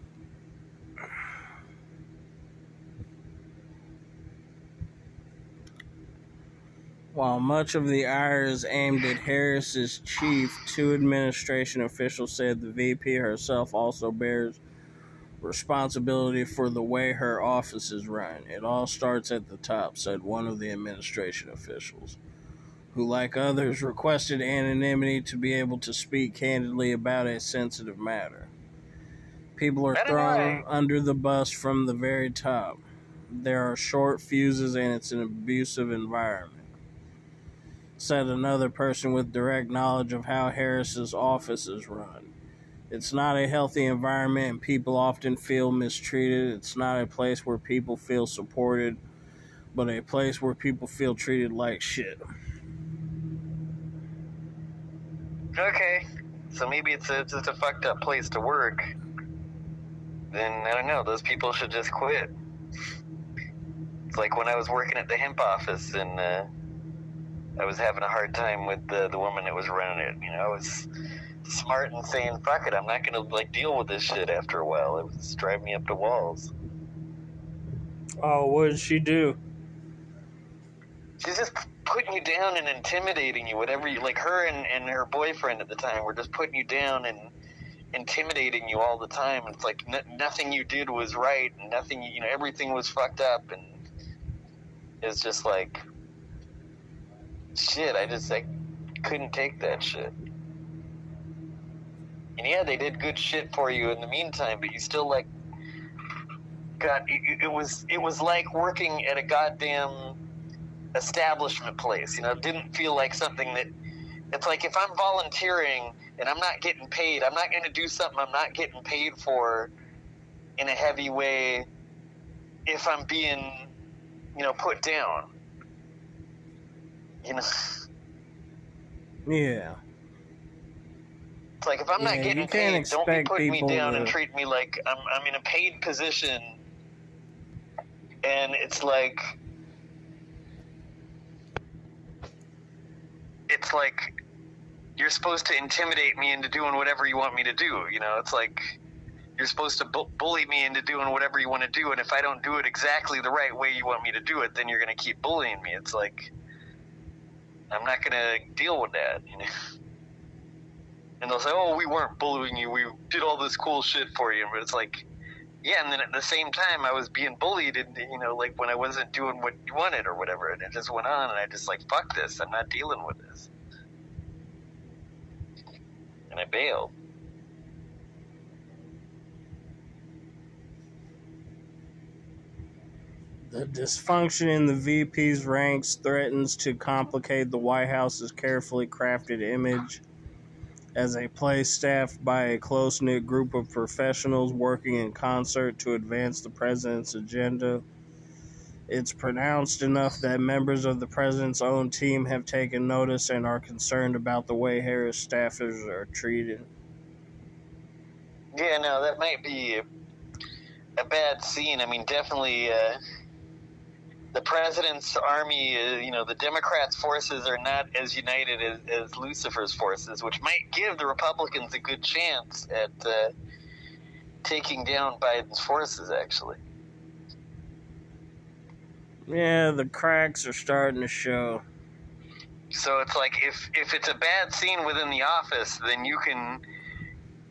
[SPEAKER 1] While much of the ire is aimed at Harris's chief, two administration officials said the VP herself also bears responsibility for the way her office is run. It all starts at the top, said one of the administration officials, who, like others, requested anonymity to be able to speak candidly about a sensitive matter. People are thrown under the bus from the very top. There are short fuses and it's an abusive environment. Said another person with direct knowledge of how Harris's office is run. It's not a healthy environment and people often feel mistreated. It's not a place where people feel supported, but a place where people feel treated like shit.
[SPEAKER 2] Okay, so maybe it's a, just a fucked up place to work. Then I don't know. Those people should just quit. It's like when I was working at the hemp office and uh, I was having a hard time with the the woman that was running it. You know, I was smart and saying, "Fuck it, I'm not gonna like deal with this shit." After a while, it was driving me up the walls.
[SPEAKER 1] Oh, what did she do?
[SPEAKER 2] She's just putting you down and intimidating you. Whatever you like, her and, and her boyfriend at the time were just putting you down and intimidating you all the time. It's like n- nothing you did was right, and nothing you know everything was fucked up, and it's just like shit. I just like couldn't take that shit. And yeah, they did good shit for you in the meantime, but you still like got it, it was it was like working at a goddamn establishment place. You know, it didn't feel like something that it's like if I'm volunteering and I'm not getting paid, I'm not going to do something I'm not getting paid for in a heavy way if I'm being, you know, put down. You know.
[SPEAKER 1] Yeah.
[SPEAKER 2] It's like if I'm not getting paid, don't be putting me down
[SPEAKER 1] to-
[SPEAKER 2] and treat me like I'm I'm in a paid position. And it's like it's like you're supposed to intimidate me into doing whatever you want me to do. You know, it's like you're supposed to bu- bully me into doing whatever you want to do, and if I don't do it exactly the right way you want me to do it, then you're going to keep bullying me. It's like I'm not to deal with that. You know. And they'll say, "Oh, we weren't bullying you. We did all this cool shit for you." But it's like, yeah. And then at the same time, I was being bullied, and you know, like when I wasn't doing what you wanted or whatever, and it just went on. And I just like, fuck this. I'm not dealing with this. And I bailed.
[SPEAKER 1] The dysfunction in the VP's ranks threatens to complicate the White House's carefully crafted image as a place staffed by a close knit group of professionals working in concert to advance the president's agenda. It's pronounced enough that members of the president's own team have taken notice and are concerned about the way Harris staffers are treated.
[SPEAKER 2] Yeah, no, that might be a, bad scene. I mean, definitely, uh, the president's army, uh, you know, the Democrats' forces are not as united as, as Lucifer's forces, which might give the Republicans a good chance at uh, taking down Biden's forces, actually.
[SPEAKER 1] Yeah, the cracks are starting to show.
[SPEAKER 2] So it's like if if it's a bad scene within the office, then you can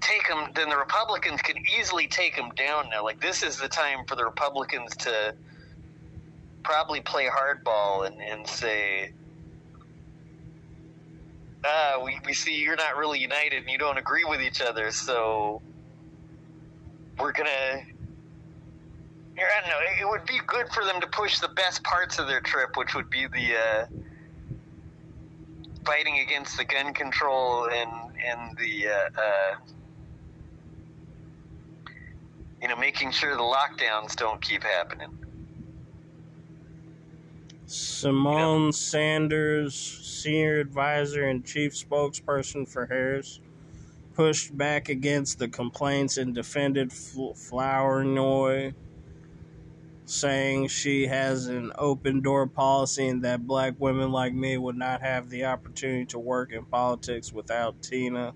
[SPEAKER 2] take them. Then the Republicans can easily take them down now. Like this is the time for the Republicans to probably play hardball and and say, ah, we we see you're not really united and you don't agree with each other, so we're gonna. I don't know. It would be good for them to push the best parts of their trip, which would be the uh, fighting against the gun control and and the uh, uh, you know making sure the lockdowns don't keep happening.
[SPEAKER 1] Symone Sanders, senior advisor and chief spokesperson for Harris, pushed back against the complaints and defended Fl- Flournoy, saying she has an open door policy and that black women like me would not have the opportunity to work in politics without Tina.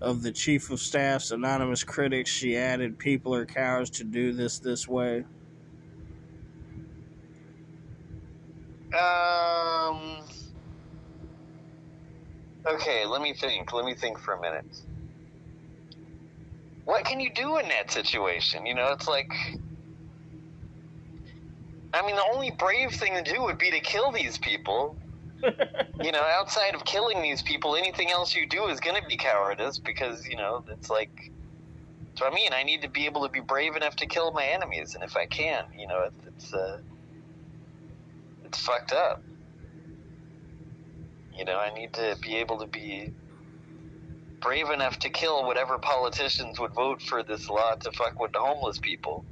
[SPEAKER 1] Of the chief of staff's anonymous critics, she added, People are cowards to do this this way.
[SPEAKER 2] Um. Okay, let me think. Let me think for a minute. what can you do in that situation? You know, it's like. I mean, the only brave thing to do would be to kill these people. you know, outside of killing these people, anything else you do is going to be cowardice because, you know, it's like. So I mean, I need to be able to be brave enough to kill my enemies, and if I can, you know, it, it's uh, it's fucked up. You know, I need to be able to be brave enough to kill whatever politicians would vote for this law to fuck with the homeless people.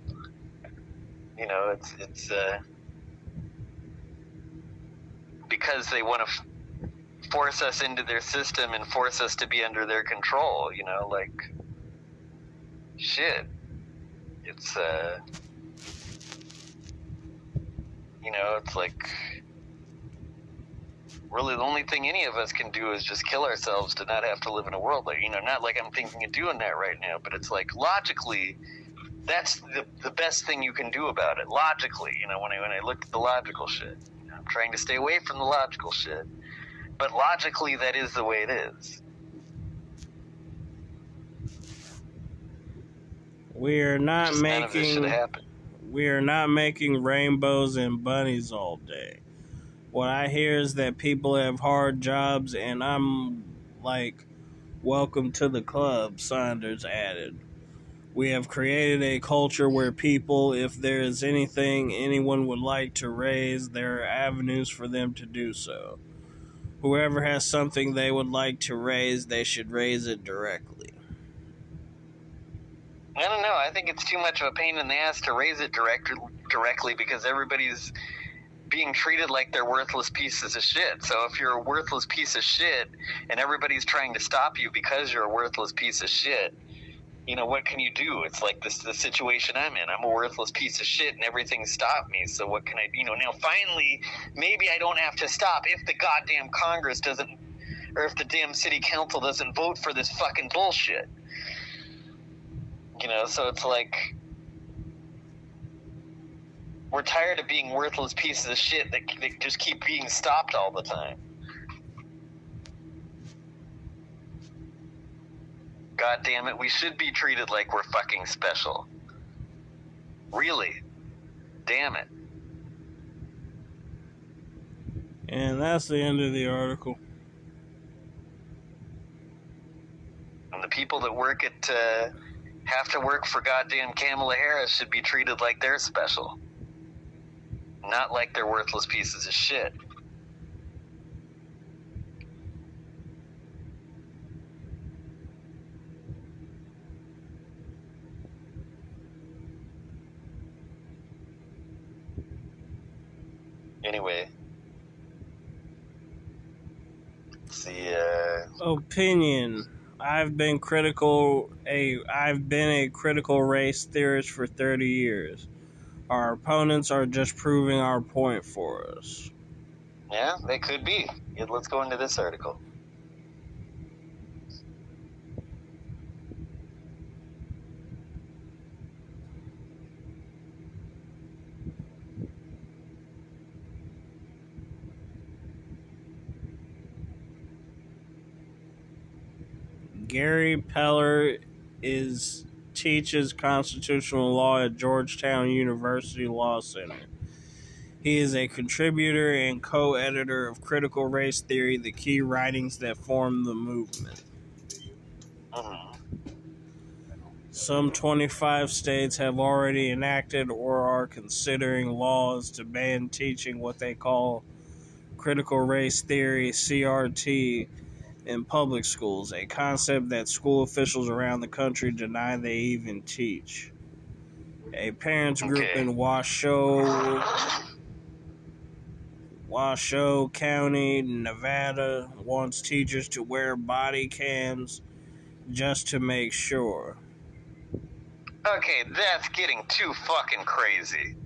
[SPEAKER 2] You know, it's it's uh, because they want to f- force us into their system and force us to be under their control. You know, like shit. It's uh, you know, it's like really the only thing any of us can do is just kill ourselves to not have to live in a world like you know not like i'm thinking of doing that right now but it's like logically that's the, the best thing you can do about it logically you know when i when i look at the logical shit. You know, i'm trying to stay away from the logical shit but logically that is the way it is.
[SPEAKER 1] We are not
[SPEAKER 2] Just none of this should
[SPEAKER 1] making
[SPEAKER 2] have happened
[SPEAKER 1] we are not making rainbows and bunnies all day. What I hear is that people have hard jobs, and I'm like, welcome to the club, Sanders added. We have created a culture where people, if there is anything anyone would like to raise, there are avenues for them to do so. Whoever has something they would like to raise, they should raise it directly.
[SPEAKER 2] I don't know. I think it's too much of a pain in the ass to raise it direct, directly because everybody's being treated like they're worthless pieces of shit. So if you're a worthless piece of shit and everybody's trying to stop you because you're a worthless piece of shit, you know what can you do? It's like this the situation I'm in. I'm a worthless piece of shit and everything stopped me. So what can I you know now finally maybe I don't have to stop if the goddamn Congress doesn't or if the damn city council doesn't vote for this fucking bullshit. You know, so it's like we're tired of being worthless pieces of shit that, that just keep being stopped all the time. God damn it, we should be treated like we're fucking special. Really? Damn it.
[SPEAKER 1] And that's the end of the article.
[SPEAKER 2] And the people that work at uh, have to work for goddamn Kamala Harris should be treated like they're special. Not like they're worthless pieces of shit. Anyway. See, uh,
[SPEAKER 1] Opinion. I've been critical a I've been a critical race theorist for 30 years. Our opponents are just proving our point for us.
[SPEAKER 2] yeah, they could be. Let's go into this article.
[SPEAKER 1] Gary Peller is teaches constitutional law at Georgetown University Law Center. He is a contributor and co-editor of Critical Race Theory, the key writings that form the movement. Some 25 states have already enacted or are considering laws to ban teaching what they call critical race theory, CRT, in public schools, a concept that school officials around the country deny they even teach. A parents group
[SPEAKER 2] Okay.
[SPEAKER 1] in Washoe, Washoe County, Nevada, wants teachers to wear body cams just to make sure.
[SPEAKER 2] Okay, that's getting too fucking crazy.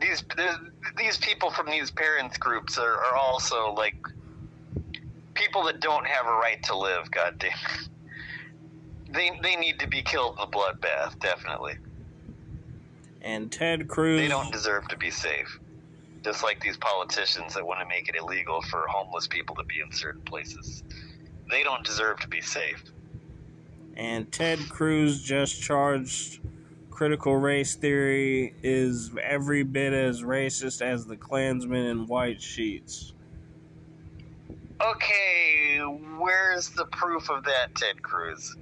[SPEAKER 2] These these people from these parents groups are, are also like people that don't have a right to live. Goddamn, they they need to be killed in a bloodbath. Definitely,
[SPEAKER 1] And Ted Cruz.
[SPEAKER 2] they don't deserve to be safe. Just like these politicians that want to make it illegal for homeless people to be in certain places, they don't deserve to be safe.
[SPEAKER 1] And Ted Cruz just charged critical race theory is every bit as racist as the Klansmen in white sheets.
[SPEAKER 2] Okay, where's the proof of that, Ted Cruz?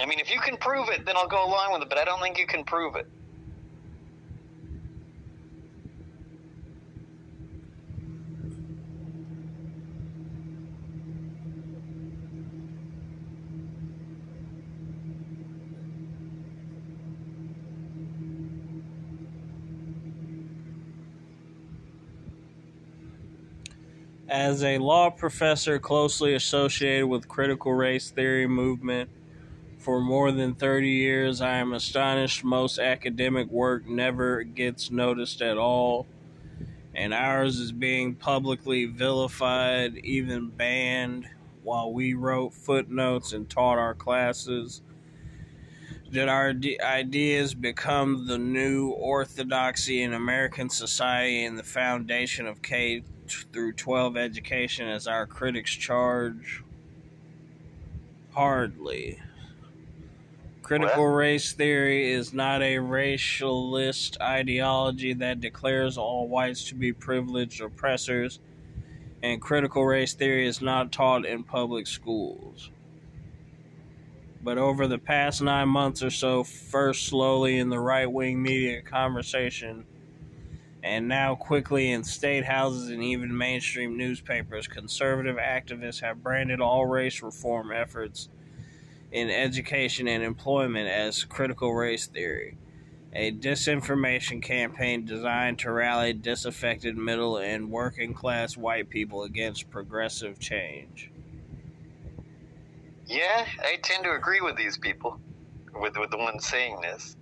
[SPEAKER 2] I mean, if you can prove it, then I'll go along with it, but I don't think you can prove it.
[SPEAKER 1] As a law professor closely associated with critical race theory movement for more than 30 years, I am astonished most academic work never gets noticed at all, and ours is being publicly vilified, even banned, while we wrote footnotes and taught our classes. Did our ideas become the new orthodoxy in American society and the foundation of K through 12 education as our critics charge? Hardly. Critical
[SPEAKER 2] What?
[SPEAKER 1] race theory is not a racialist ideology that declares all whites to be privileged oppressors, and critical race theory is not taught in public schools. But over the past nine months or so, first slowly in the right wing media conversation, and now quickly in state houses and even mainstream newspapers, conservative activists have branded all race reform efforts in education and employment as critical race theory, a disinformation campaign designed to rally disaffected middle and working class white people against progressive change.
[SPEAKER 2] Yeah, I tend to agree with these people, with, with the ones saying this.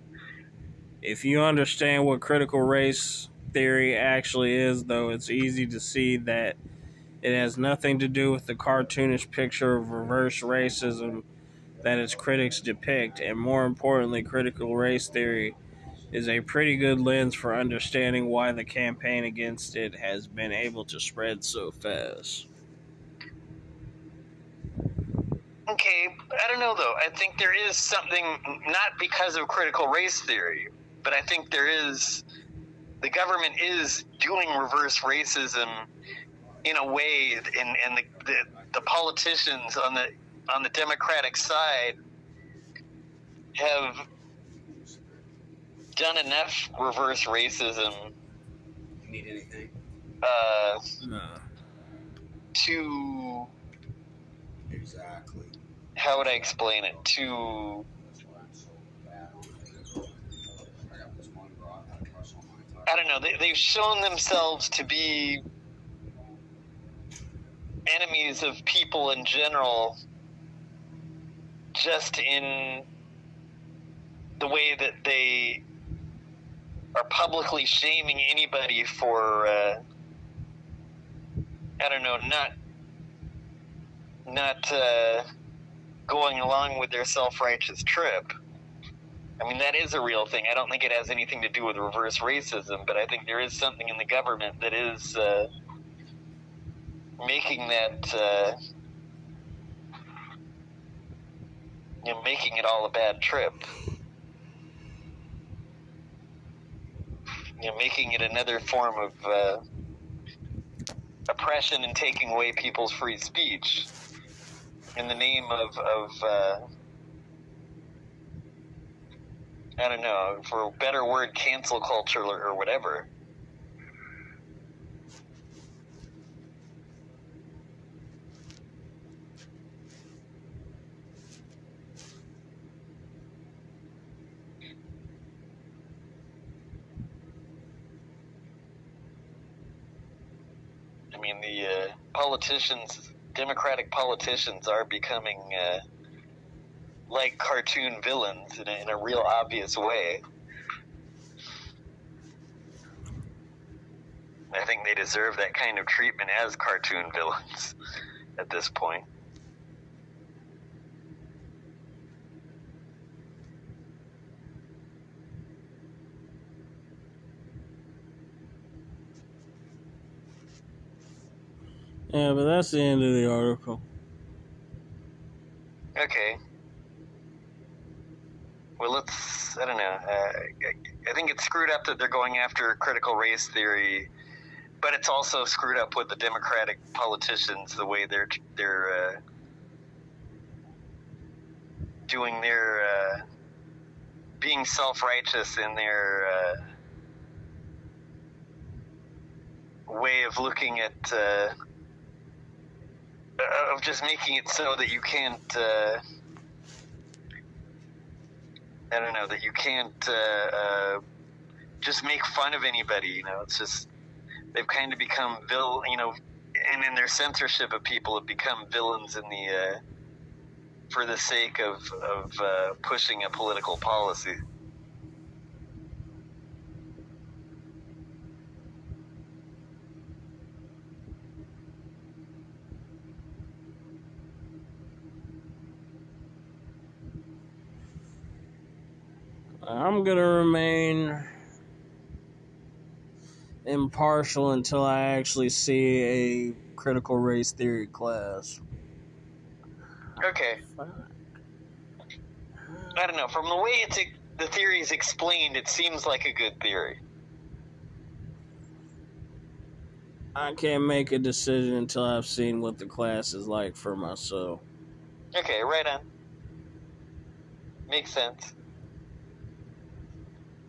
[SPEAKER 1] If you understand what critical race theory actually is, though, it's easy to see that it has nothing to do with the cartoonish picture of reverse racism that its critics depict, and more importantly, critical race theory is a pretty good lens for understanding why the campaign against it has been able to spread so fast.
[SPEAKER 2] Okay, I don't know though. I think there is something, not because of critical race theory, but I think there is, the government is doing reverse racism in a way, and, and the, the, the politicians on the on the Democratic side have done enough reverse racism
[SPEAKER 3] need anything?
[SPEAKER 2] uh,
[SPEAKER 1] No.
[SPEAKER 2] to
[SPEAKER 3] Exactly.
[SPEAKER 2] how would I explain it to
[SPEAKER 3] That's why I'm so bad on it. I got this one girl I've had a crush on my entire
[SPEAKER 2] I don't know they, they've shown themselves to be enemies of people in general just in the way that they are publicly shaming anybody for uh, I don't know not not uh, going along with their self-righteous trip. I mean that is a real thing. I don't think it has anything to do with reverse racism, but I think there is something in the government that is uh, making that uh, you know, making it all a bad trip. You know, making it another form of uh, oppression and taking away people's free speech in the name of, of uh, I don't know, for a better word, cancel culture or, whatever. I mean, the uh, politicians, Democratic politicians, are becoming uh, like cartoon villains in a, in a real obvious way. I think they deserve that kind of treatment as cartoon villains at this point.
[SPEAKER 1] Yeah, but that's the end of the article.
[SPEAKER 2] Okay. Well, let's. I don't know. Uh, I, think it's screwed up that they're going after critical race theory, but it's also screwed up with the Democratic politicians the way they're they're uh, doing their uh, being self righteous in their uh, way of looking at uh, of just making it so that you can't. I don't know that you can't uh, uh, just make fun of anybody. You know, it's just they've kind of become vil. You know, and in their censorship of people, have become villains in the uh, for the sake of of uh, pushing a political policy.
[SPEAKER 1] I'm going to remain impartial until I actually see a critical race theory class.
[SPEAKER 2] Okay. I don't know. From the way it's the theory is explained, it seems like a good theory.
[SPEAKER 1] I can't make a decision until I've seen what the class is like for myself.
[SPEAKER 2] Okay, right on. Makes sense.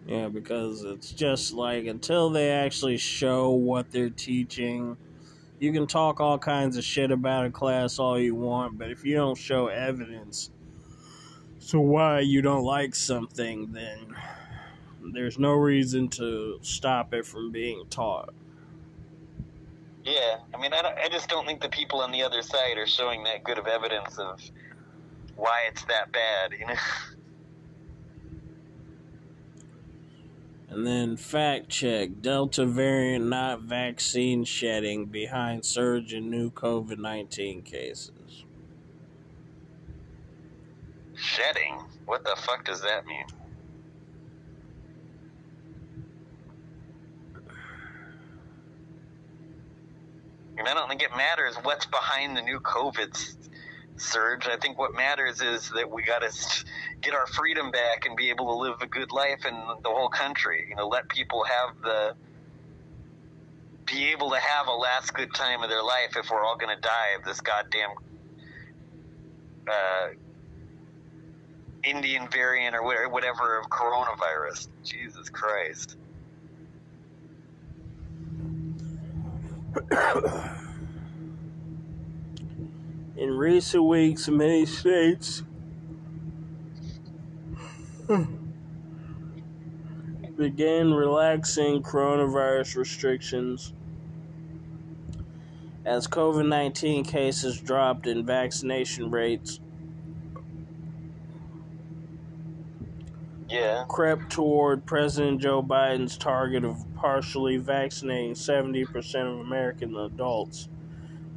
[SPEAKER 1] Yeah, because it's just like until they actually show what they're teaching, you can talk all kinds of shit about a class all you want, but if you don't show evidence to why you don't like something, then there's no reason to stop it from being taught.
[SPEAKER 2] Yeah, I mean, I, I just don't think the people on the other side are showing that good of evidence of why it's that bad, you know?
[SPEAKER 1] And then fact check Delta variant not vaccine shedding behind surge in new COVID 19 cases.
[SPEAKER 2] Shedding? What the fuck does that mean? And I don't think it matters what's behind the new COVID surge. I think what matters is that we got to get our freedom back and be able to live a good life in the whole country. You know, let people have the be able to have a last good time of their life if we're all going to die of this goddamn uh, Indian variant or whatever of coronavirus. Jesus Christ.
[SPEAKER 1] In recent weeks, many states began relaxing coronavirus restrictions as COVID 19 cases dropped and vaccination rates
[SPEAKER 2] yeah.
[SPEAKER 1] crept toward President Joe Biden's target of partially vaccinating 70% of American adults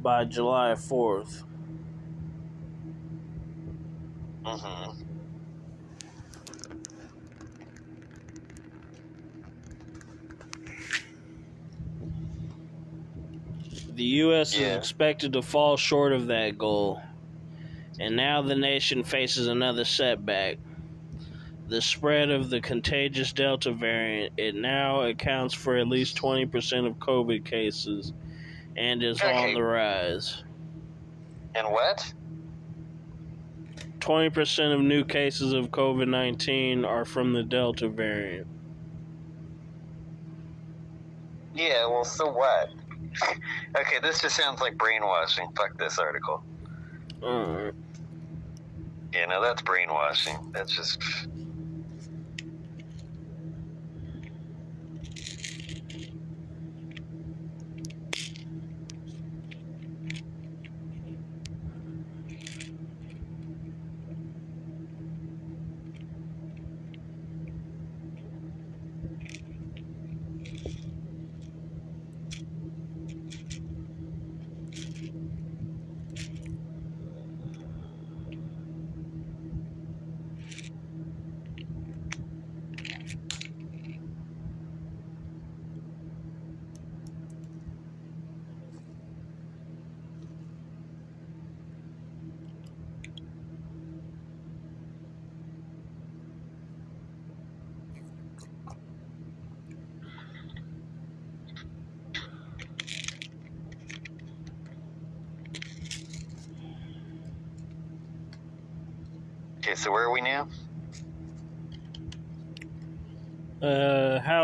[SPEAKER 1] by July 4th.
[SPEAKER 2] Mm-hmm.
[SPEAKER 1] The U.S.
[SPEAKER 2] Yeah.
[SPEAKER 1] is expected to fall short of that goal, and now the nation faces another setback. The spread of the contagious Delta variant, it now accounts for at least 20% of COVID cases and is
[SPEAKER 2] Okay.
[SPEAKER 1] on the rise.
[SPEAKER 2] And what?
[SPEAKER 1] 20% of new cases of COVID 19 are from the Delta variant.
[SPEAKER 2] Yeah, well, so what? okay, this just sounds like brainwashing. Fuck this article.
[SPEAKER 1] Alright.
[SPEAKER 2] You know, that's brainwashing. That's just.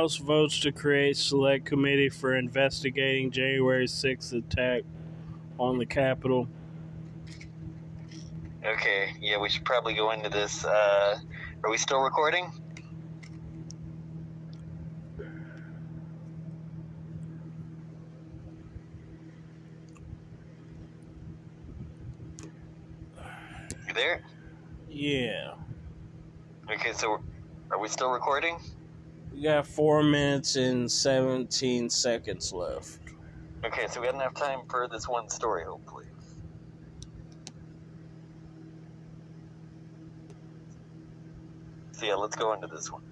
[SPEAKER 1] House votes to create select committee for investigating January 6th attack on the Capitol.
[SPEAKER 2] Okay, yeah, we should probably go into this. Uh, are we still recording? You there?
[SPEAKER 1] Yeah.
[SPEAKER 2] Okay, so are we still recording?
[SPEAKER 1] We got four minutes and 17 seconds left.
[SPEAKER 2] Okay, so we got enough time for this one story, hopefully. So yeah, let's go into this one.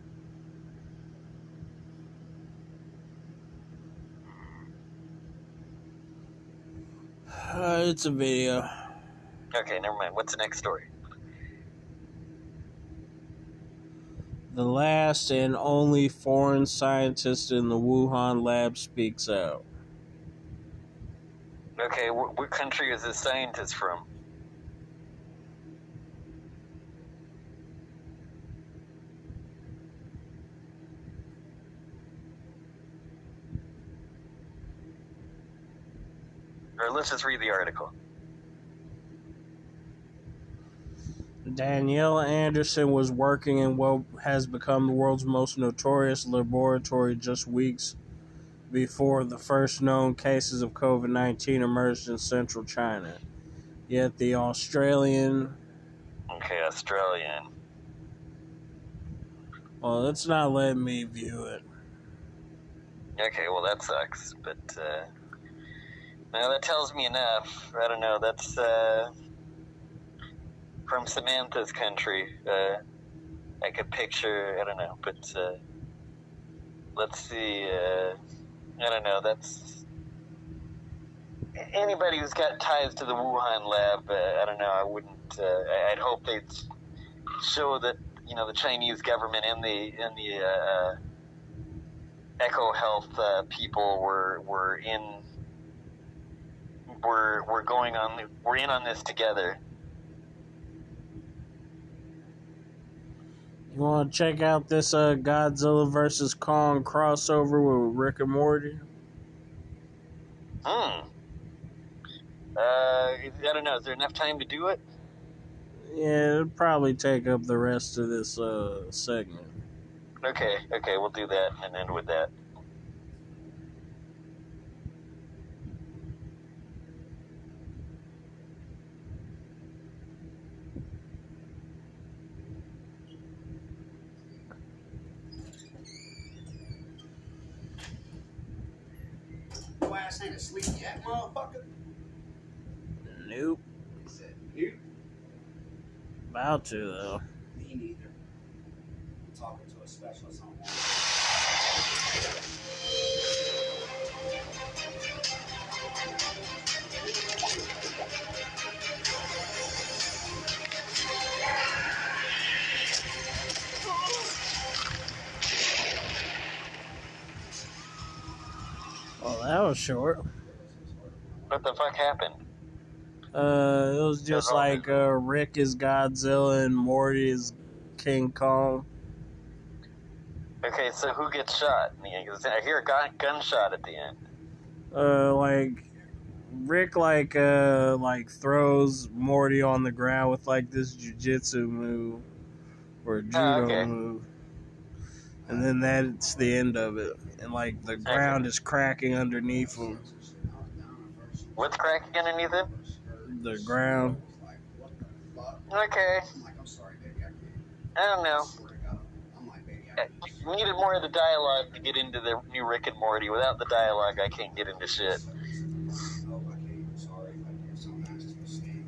[SPEAKER 1] Uh, it's a video.
[SPEAKER 2] Okay, never mind. What's the next story?
[SPEAKER 1] The last and only foreign scientist in the Wuhan lab speaks out.
[SPEAKER 2] Okay, wh- what country is this scientist from? Or let's just read the article.
[SPEAKER 1] Danielle Anderson was working in what has become the world's most notorious laboratory just weeks before the first known cases of COVID 19 emerged in central China. Yet the Australian.
[SPEAKER 2] Okay, Australian.
[SPEAKER 1] Well, it's not letting me view it.
[SPEAKER 2] Okay, well that sucks, but uh, now that tells me enough. I don't know. That's uh, from Samantha's country. Uh, I could picture. I don't know, but uh, let's see. Uh, I don't know. That's anybody who's got ties to the Wuhan lab. Uh, I don't know. I wouldn't. Uh, I'd hope they'd show that you know the Chinese government and the and the uh, EcoHealth people were were in we're we're going on we're in on this together.
[SPEAKER 1] You want to check out this uh, Godzilla versus Kong crossover with Rick and Morty?
[SPEAKER 2] Hmm. Uh, I don't know. Is there enough time to do it?
[SPEAKER 1] Yeah, it'll probably take up the rest of this uh, segment.
[SPEAKER 2] Okay, okay, we'll do that and end with that.
[SPEAKER 3] Ass ain't asleep yet, motherfucker.
[SPEAKER 1] Nope.
[SPEAKER 3] He said, "Nope."
[SPEAKER 1] About to, though.
[SPEAKER 3] Me neither. I'm talking to a specialist on
[SPEAKER 1] that was short.
[SPEAKER 2] What the fuck happened?
[SPEAKER 1] Uh, it was just like uh, Rick is Godzilla and Morty is King Kong.
[SPEAKER 2] Okay, so who gets shot? I hear a gun, gunshot at the end.
[SPEAKER 1] Uh, like Rick, like uh, like throws Morty on the ground with like this jujitsu move or judo
[SPEAKER 2] Oh, okay.
[SPEAKER 1] move, and then that's the end of it. And like the ground is cracking underneath him.
[SPEAKER 2] What's cracking underneath him?
[SPEAKER 1] The ground.
[SPEAKER 2] Okay,
[SPEAKER 3] I'm like, I'm sorry, baby. I
[SPEAKER 2] don't know.
[SPEAKER 3] Swear. I'm like, baby, I
[SPEAKER 2] needed more of the dialogue to get into the new Rick and Morty. Without the dialogue, I can't get into shit.
[SPEAKER 3] I can't. I'm sorry. If I give some ass to a snake.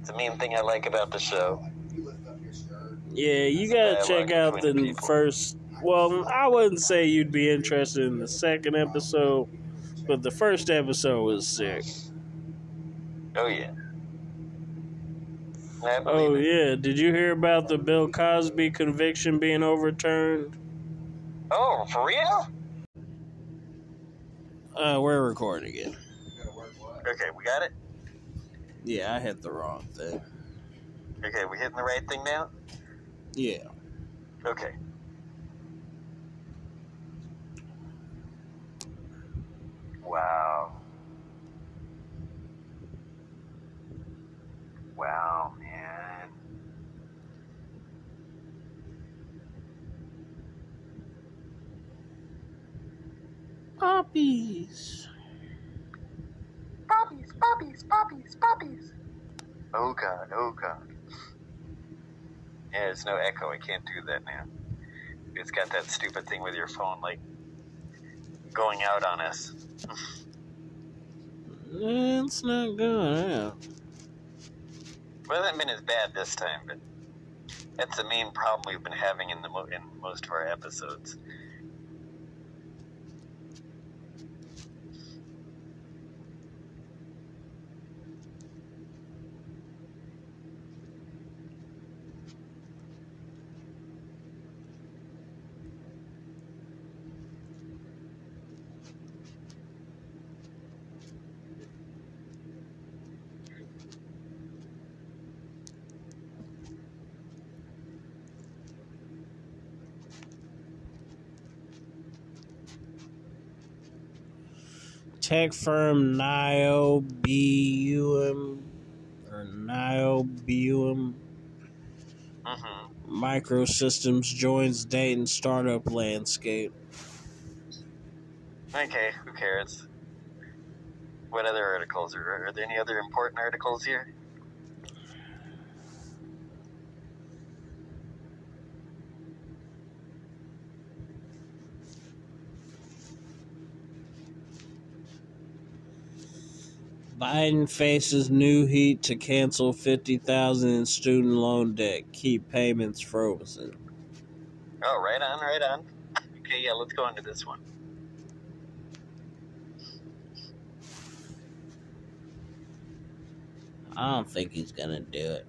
[SPEAKER 2] It's the main thing I like about the show.
[SPEAKER 3] Like, you lift up your skirt.
[SPEAKER 1] Yeah, you gotta check out the
[SPEAKER 2] between people.
[SPEAKER 1] first. Well, I wouldn't say you'd be interested in the second episode, but the first episode was sick.
[SPEAKER 2] Oh yeah. I believe
[SPEAKER 1] Oh
[SPEAKER 2] it.
[SPEAKER 1] yeah, did you hear about the Bill Cosby conviction being overturned?
[SPEAKER 2] Oh, for real?
[SPEAKER 1] Uh, we're recording again.
[SPEAKER 3] You gotta work what?
[SPEAKER 2] Okay, we got it.
[SPEAKER 1] Yeah, I hit the wrong thing.
[SPEAKER 2] Okay, we hitting the right thing now?
[SPEAKER 1] Yeah.
[SPEAKER 2] Okay. Wow. Wow, man.
[SPEAKER 1] Puppies.
[SPEAKER 2] Puppies, puppies, puppies, puppies. Oh god, oh god. Yeah, there's no echo. I can't do that now. It's got that stupid thing with your phone, like, going out on us.
[SPEAKER 1] Mm, it's not going out.
[SPEAKER 2] Well, it hasn't been as bad this time, but that's the main problem we've been having in the mo- in most of our episodes.
[SPEAKER 1] Tech firm Niobium or Niobium
[SPEAKER 2] Mm-hmm.
[SPEAKER 1] Microsystems joins Dayton startup landscape.
[SPEAKER 2] Okay, who cares? What other articles? Are, are there any other important articles here?
[SPEAKER 1] Biden faces new heat to cancel 50,000 in student loan debt. Keep payments frozen.
[SPEAKER 2] Oh, right on, right on. Okay, yeah, let's go into this one.
[SPEAKER 1] I don't think he's gonna do it.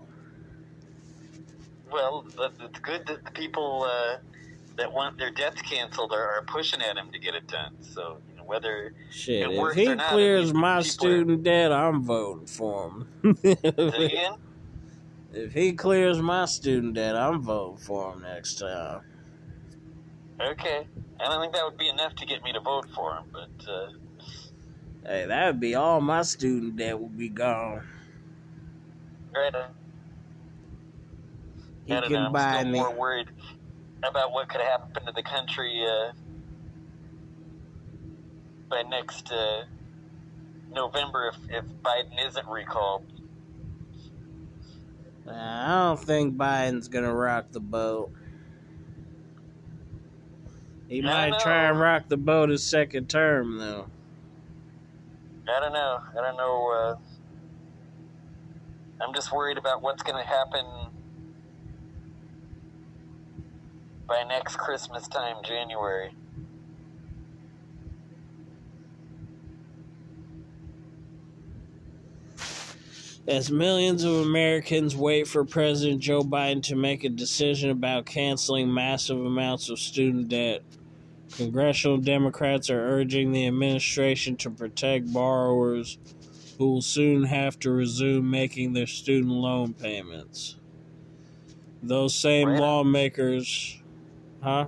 [SPEAKER 2] Well, it's good that the people uh, that want their debts canceled are, are pushing at him to get it done. So, whether
[SPEAKER 1] Shit,
[SPEAKER 2] It
[SPEAKER 1] if he
[SPEAKER 2] not,
[SPEAKER 1] clears my student debt, I'm voting for him.
[SPEAKER 2] again,
[SPEAKER 1] if he clears my student debt, I'm voting for him next time.
[SPEAKER 2] okay, And I don't think that would be enough to get me to vote for him, but uh,
[SPEAKER 1] Hey, that would be all my student debt would be gone.
[SPEAKER 2] right.
[SPEAKER 1] He
[SPEAKER 2] I don't know,
[SPEAKER 1] can
[SPEAKER 2] I'm
[SPEAKER 1] buy
[SPEAKER 2] still
[SPEAKER 1] me.
[SPEAKER 2] more worried about what could happen to the country uh, by next uh, November if, if Biden isn't recalled.
[SPEAKER 1] I don't think Biden's gonna rock the boat. He might
[SPEAKER 2] know.
[SPEAKER 1] try and rock the boat his second term, though.
[SPEAKER 2] I don't know. I don't know. Uh, I'm just worried about what's going to happen by next Christmas time, January.
[SPEAKER 1] As millions of Americans wait for President Joe Biden to make a decision about canceling massive amounts of student debt, congressional Democrats are urging the administration to protect borrowers who will soon have to resume making their student loan payments. Those same lawmakers, huh?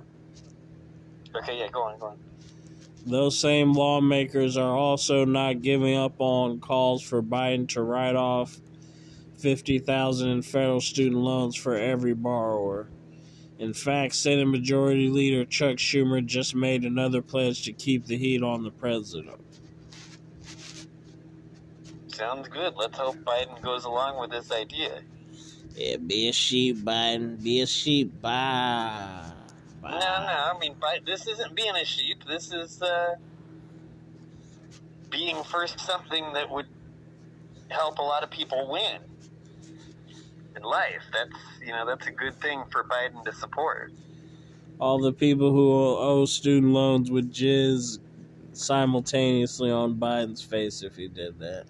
[SPEAKER 2] Okay, yeah, go on, go on.
[SPEAKER 1] Those same lawmakers are also not giving up on calls for Biden to write off 50,000 in federal student loans for every borrower. In fact, Senate Majority Leader Chuck Schumer just made another pledge to keep the heat on the president.
[SPEAKER 2] Sounds good. Let's hope Biden goes along with this idea.
[SPEAKER 1] Yeah, be a sheep, Biden. Be a sheep. Bye.
[SPEAKER 2] No, no, I mean, this isn't being a sheep. This is uh, being first something that would help a lot of people win in life. That's you know that's a good thing for Biden to support.
[SPEAKER 1] All the people who owe student loans would jizz simultaneously on Biden's face if he did that.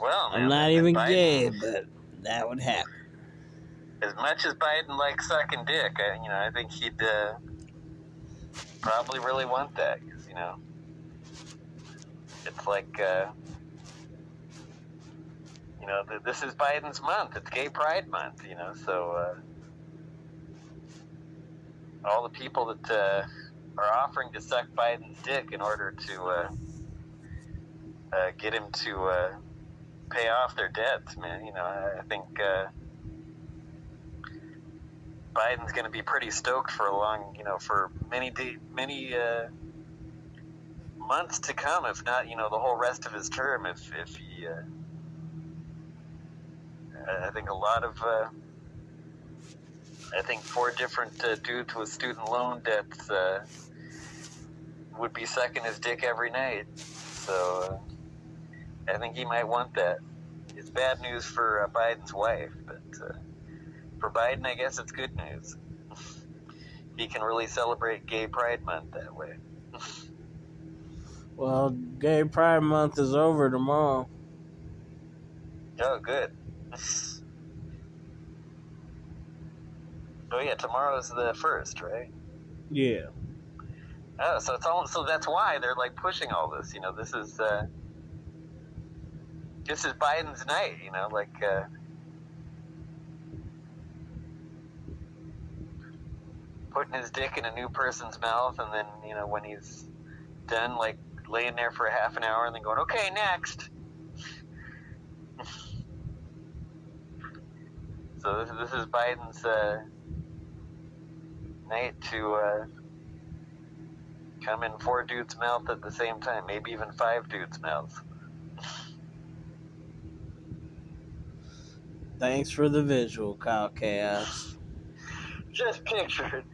[SPEAKER 2] Well,
[SPEAKER 1] I'm not even
[SPEAKER 2] Biden-
[SPEAKER 1] gay, but that would happen.
[SPEAKER 2] As much as Biden likes sucking dick, I, you know, I think he'd uh, probably really want that. 'cause, you know, it's like uh, you know, th- this is Biden's month. It's Gay Pride Month. You know, so uh, all the people that uh, are offering to suck Biden's dick in order to uh, uh, get him to uh, pay off their debts, man. You know, I, I think uh, Biden's going to be pretty stoked for a long, you know, for many de- many uh, months to come, if not, you know, the whole rest of his term. If if he, uh, I think a lot of. Uh, I think four different uh, dudes with student loan debts uh, would be sucking his dick every night. So uh, I think he might want that. It's bad news for uh, Biden's wife, but uh, for Biden, I guess it's good news. he can really celebrate Gay Pride Month that way.
[SPEAKER 1] Well, Gay Pride Month is over tomorrow.
[SPEAKER 2] Oh, good. oh yeah, tomorrow's the first, right?
[SPEAKER 1] Yeah.
[SPEAKER 2] Oh, so it's all so that's why they're like pushing all this. You know, this is uh, this is Biden's night. You know, like uh, putting his dick in a new person's mouth, and then you know when he's done, like laying there for a half an hour, and then going, okay, next. so this, this is Biden's uh, night to. Uh, come in four dudes' mouth at the same time, maybe even five dudes' mouths.
[SPEAKER 1] Thanks for the visual, Kyle Chaos.
[SPEAKER 2] Just picture it.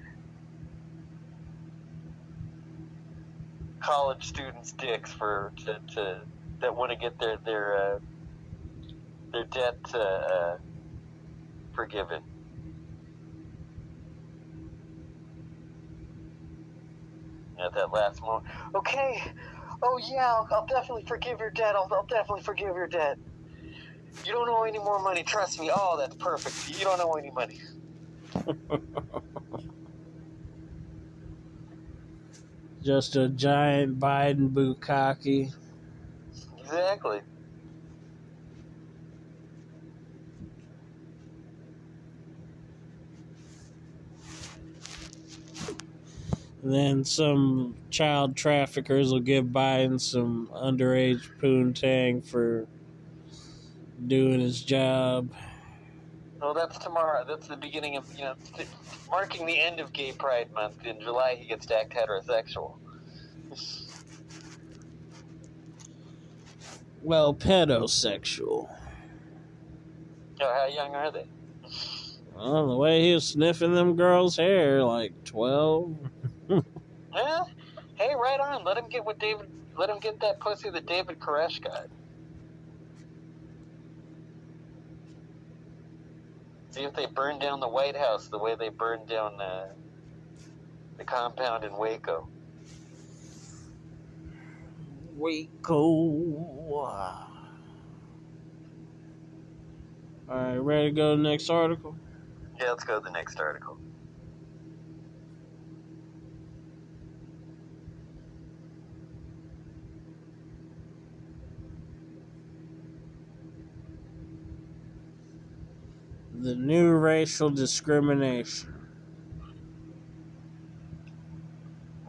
[SPEAKER 2] College students' dicks for to, to that want to get their their uh, their debt uh, uh, forgiven. At that last moment, okay. Oh yeah, I'll, I'll definitely forgive your debt. I'll, I'll definitely forgive your debt. You don't owe any more money. Trust me. Oh, that's perfect. You don't owe any money.
[SPEAKER 1] Just a giant Biden bukkake.
[SPEAKER 2] Exactly.
[SPEAKER 1] Then some child traffickers will give Biden some underage poontang for doing his job.
[SPEAKER 2] Well, that's tomorrow. That's the beginning of you know, th- marking the end of Gay Pride Month. In July, he gets to act heterosexual.
[SPEAKER 1] Well, pedosexual.
[SPEAKER 2] Oh, how young are they?
[SPEAKER 1] Well, the way he was sniffing them girls' hair, like 12.
[SPEAKER 2] Yeah. Hey, right on. Let him get what David. Let him get that pussy that David Koresh got. See if they burn down the White House the way they burned down uh, the compound in Waco.
[SPEAKER 1] Waco. Alright, ready to go to the next article?
[SPEAKER 2] Yeah, let's go to the next article.
[SPEAKER 1] The new racial discrimination.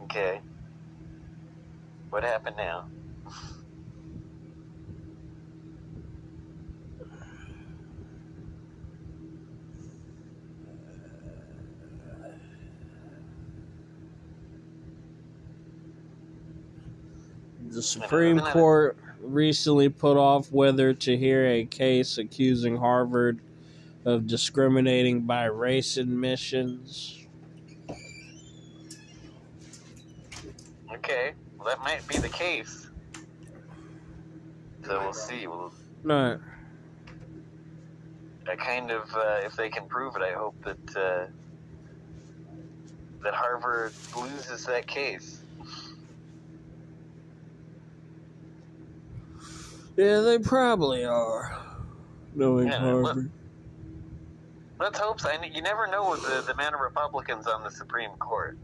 [SPEAKER 2] Okay. What happened now?
[SPEAKER 1] The Supreme Court recently put off whether to hear a case accusing Harvard of discriminating by race admissions.
[SPEAKER 2] Okay, well, that might be the case. So we'll see. We'll,
[SPEAKER 1] No,
[SPEAKER 2] I kind of, uh, if they can prove it, I hope that uh, that Harvard loses that case.
[SPEAKER 1] yeah, they probably are. Knowing
[SPEAKER 2] Yeah,
[SPEAKER 1] Harvard.
[SPEAKER 2] Let's hope so. And you never know with the, the amount of Republicans on the Supreme Court.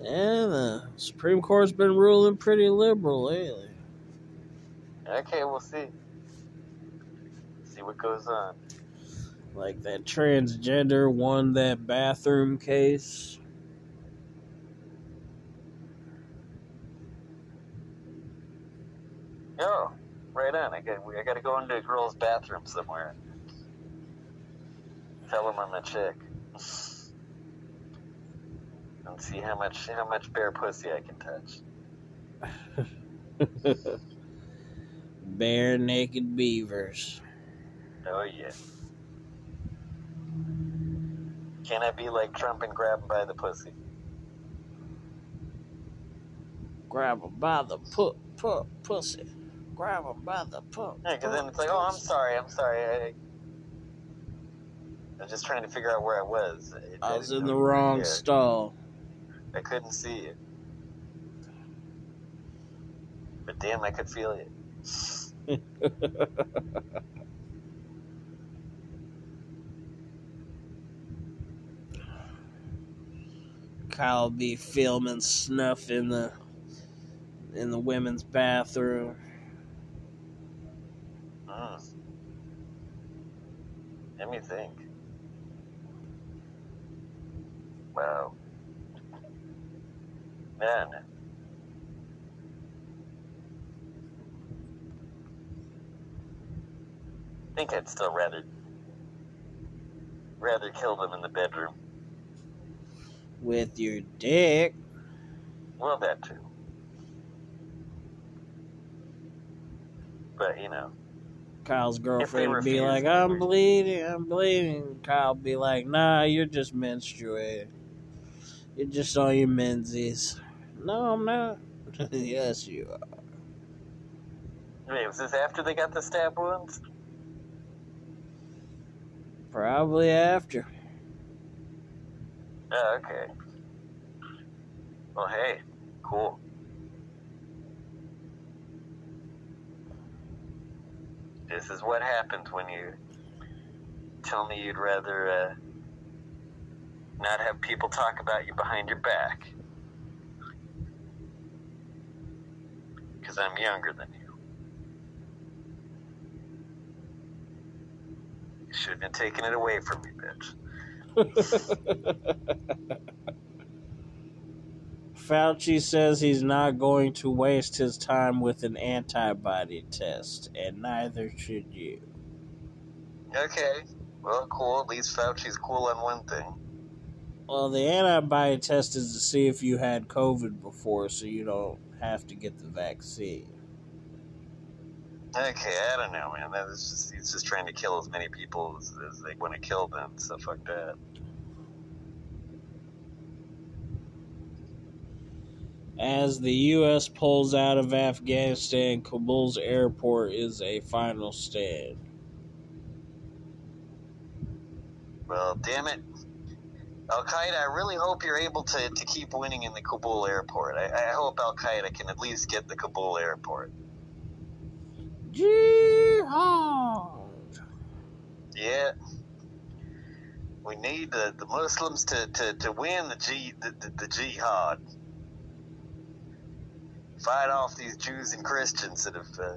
[SPEAKER 1] Yeah, the the Supreme Court's been ruling pretty liberal lately.
[SPEAKER 2] Okay, we'll see. See what goes on.
[SPEAKER 1] Like that transgender won that bathroom case.
[SPEAKER 2] Oh, right on. I got I got to go into a girl's bathroom somewhere. Tell them I'm a chick. And see how much how much bare pussy I can touch.
[SPEAKER 1] Bare naked beavers.
[SPEAKER 2] Oh yeah. Can I be like Trump and grab him by the pussy?
[SPEAKER 1] Grab 'em by the pu- pu- pussy. Grab 'em by the pu-
[SPEAKER 2] Yeah, because then it's like, oh, I'm sorry, I'm sorry. I, I was just trying to figure out where I was.
[SPEAKER 1] I was in the
[SPEAKER 2] know you were
[SPEAKER 1] wrong
[SPEAKER 2] there.
[SPEAKER 1] stall.
[SPEAKER 2] I couldn't see you. But damn, I could feel you.
[SPEAKER 1] Kyle be filming snuff in the in the women's bathroom.
[SPEAKER 2] Mm. Let me think. Wow. Man. I think I'd still rather rather kill them in the bedroom.
[SPEAKER 1] With your dick.
[SPEAKER 2] Well, that too. But you know,
[SPEAKER 1] Kyle's girlfriend would be like, I'm bleeding, I'm bleeding. Kyle would be like, nah, you're just menstruating. You're just on your menses. No, I'm not. yes, you are.
[SPEAKER 2] wait, was this after they got the stab wounds?
[SPEAKER 1] Probably after.
[SPEAKER 2] Oh, okay. Well, hey, cool. This is what happens when you tell me you'd rather uh, not have people talk about you behind your back. Because I'm younger than you. You shouldn't have taken it away from me, bitch.
[SPEAKER 1] Fauci says he's not going to waste his time with an antibody test, and neither should you.
[SPEAKER 2] Okay. Well, cool. At least Fauci's cool on one thing.
[SPEAKER 1] Well, the antibody test is to see if you had COVID before, so you don't have to get the vaccine.
[SPEAKER 2] Okay, I don't know, man. That is just he's just trying to kill as many people as, as they want to kill them. So fuck that.
[SPEAKER 1] As the U.S. pulls out of Afghanistan, Kabul's airport is a final stand.
[SPEAKER 2] Well, damn it. Al Qaeda, I really hope you're able to, to keep winning in the Kabul airport. I, I hope Al Qaeda can at least get the Kabul airport.
[SPEAKER 1] Jihad!
[SPEAKER 2] Yeah. We need the, the Muslims to, to, to win the, G, the, the, the jihad. Fight off these Jews and Christians that have uh,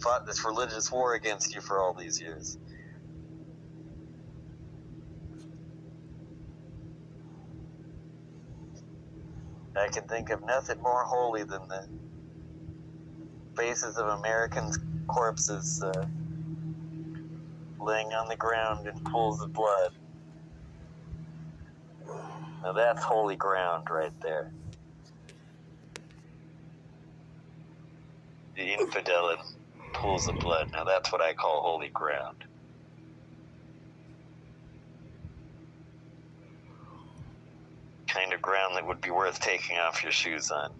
[SPEAKER 2] fought this religious war against you for all these years. I can think of nothing more holy than the faces of Americans' corpses uh, laying on the ground in pools of blood. Now that's holy ground right there. The infidel in pools of blood. Now that's what I call holy ground. Kind of ground that would be worth taking off your shoes on.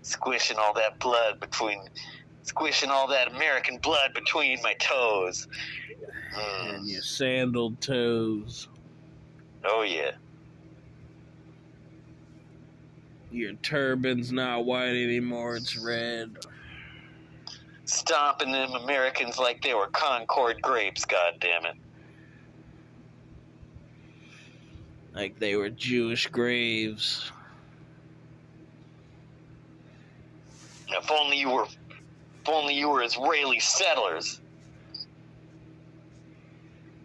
[SPEAKER 2] Squishing all that blood between, squishing all that American blood between my toes. Mm.
[SPEAKER 1] And your sandaled toes.
[SPEAKER 2] Oh yeah.
[SPEAKER 1] your turban's not white anymore, it's red.
[SPEAKER 2] Stomping them Americans like they were Concord grapes, God damn it!
[SPEAKER 1] Like they were Jewish graves.
[SPEAKER 2] If only you were if only you were Israeli settlers.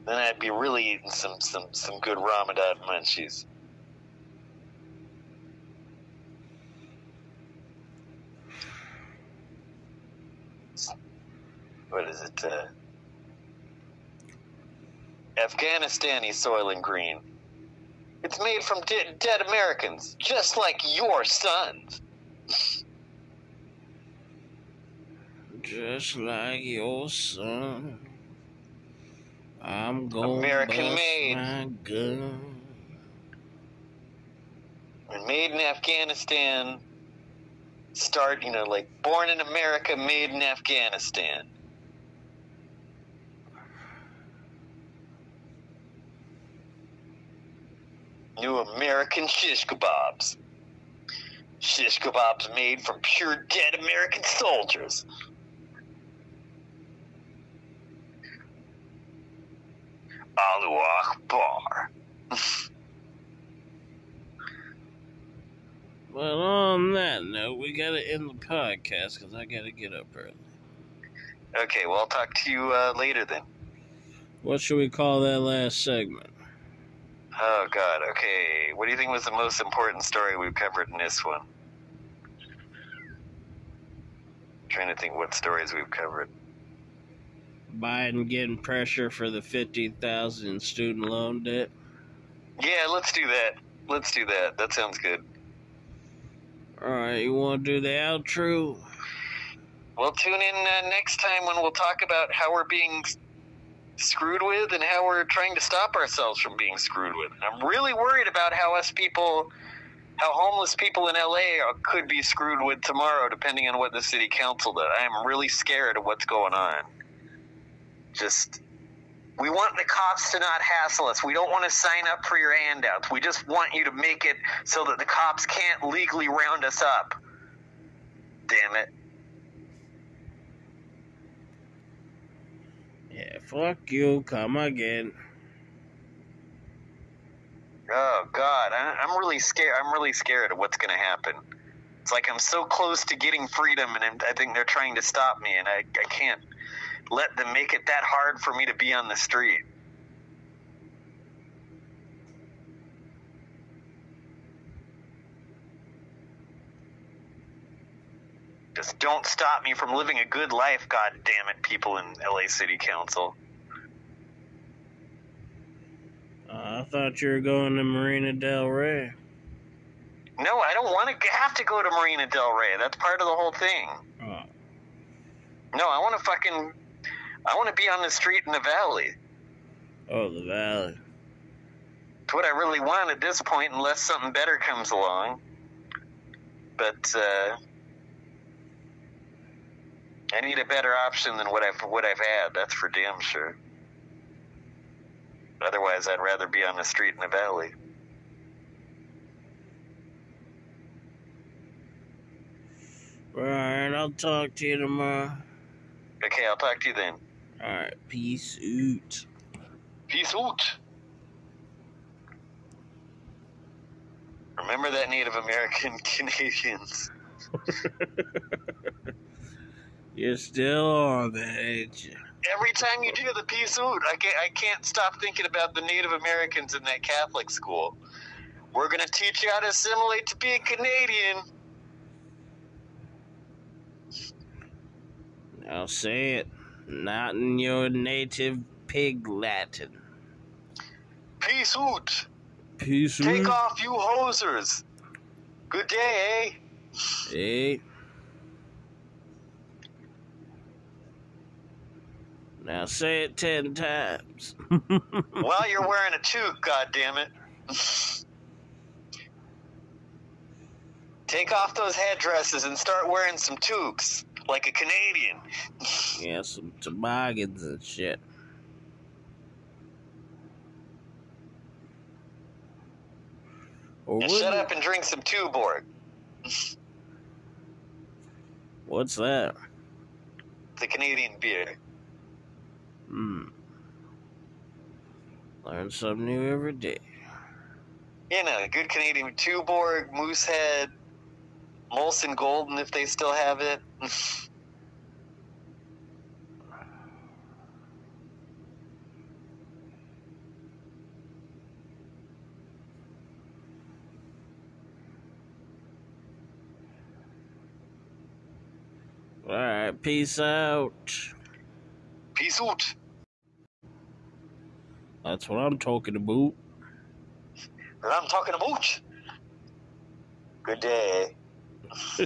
[SPEAKER 2] Then I'd be really eating some some, some good Ramadan munchies. What is it? Uh, Afghanistani and Green. It's made from de- dead Americans, just like your sons.
[SPEAKER 1] Just like your son. I'm going
[SPEAKER 2] American made.
[SPEAKER 1] my gun.
[SPEAKER 2] And made in Afghanistan. Start, you know, like born in America, made in Afghanistan. New American shish kebabs. Shish kebabs made from pure dead American soldiers. Allahu Akbar.
[SPEAKER 1] Well, on that note, we gotta end the podcast because I gotta get up early.
[SPEAKER 2] Okay, well, I'll talk to you uh, later then.
[SPEAKER 1] What should we call that last segment?
[SPEAKER 2] Oh, God. Okay. What do you think was the most important story we've covered in this one? trying to think what stories we've covered.
[SPEAKER 1] Biden getting pressure for the fifty thousand student loan debt.
[SPEAKER 2] Yeah, let's do that. Let's do that. That sounds good.
[SPEAKER 1] All right, you want to do the outro?
[SPEAKER 2] Well, tune in uh, next time when we'll talk about how we're being screwed with and how we're trying to stop ourselves from being screwed with. I'm really worried about how us people, how homeless people in LA could be screwed with tomorrow, depending on what the city council does. I am really scared of what's going on. Just. We want the cops to not hassle us. We don't want to sign up for your handouts. We just want you to make it so that the cops can't legally round us up. Damn it.
[SPEAKER 1] Yeah, fuck you. Come again.
[SPEAKER 2] Oh God, I, I'm really scared. I'm really scared of what's to happen. It's like I'm so close to getting freedom, and I'm- I think they're trying to stop me, and I, I can't let them make it that hard for me to be on the street. Just don't stop me from living a good life, God damn it, people in LA City Council.
[SPEAKER 1] Uh, I thought you were going to Marina Del Rey.
[SPEAKER 2] No, I don't want to have to go to Marina Del Rey. That's part of the whole thing.
[SPEAKER 1] Oh,
[SPEAKER 2] No, I want to fucking. I want to be on the street in the valley.
[SPEAKER 1] oh, the valley.
[SPEAKER 2] It's what I really want at this point, unless something better comes along. But uh, I need a better option than what I've what I've had. That's for damn sure. Otherwise, I'd rather be on the street in the valley.
[SPEAKER 1] All right, I'll talk to you tomorrow.
[SPEAKER 2] Okay, I'll talk to you then.
[SPEAKER 1] All right, peace out.
[SPEAKER 2] Peace out. Remember that Native American Canadians.
[SPEAKER 1] You're still on the edge.
[SPEAKER 2] Every time you do the peace out, I can't, I can't stop thinking about the Native Americans in that Catholic school. We're gonna teach you how to assimilate to be a Canadian.
[SPEAKER 1] Now say it. Not in your native pig Latin.
[SPEAKER 2] Peace out.
[SPEAKER 1] Peace
[SPEAKER 2] Take
[SPEAKER 1] out.
[SPEAKER 2] Take off, you hosers. Good day, eh?
[SPEAKER 1] Hey. Now say it ten times.
[SPEAKER 2] While you're wearing a toque, goddammit. Take off those headdresses and start wearing some toques, like a Canadian.
[SPEAKER 1] yeah, some toboggans and shit. Or
[SPEAKER 2] And shut up and drink some Tuborg.
[SPEAKER 1] What's that?
[SPEAKER 2] The Canadian beer.
[SPEAKER 1] Hmm. Learn something new every day.
[SPEAKER 2] You know, good Canadian Tuborg, Moosehead, Molson Golden if they still have it.
[SPEAKER 1] All right, peace out.
[SPEAKER 2] Peace out.
[SPEAKER 1] That's what I'm talking about.
[SPEAKER 2] And I'm talking about. Good day.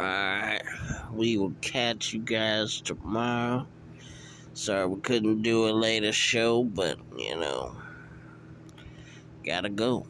[SPEAKER 1] Alright, we will catch you guys tomorrow. Sorry we couldn't do a later show, but you know, gotta go.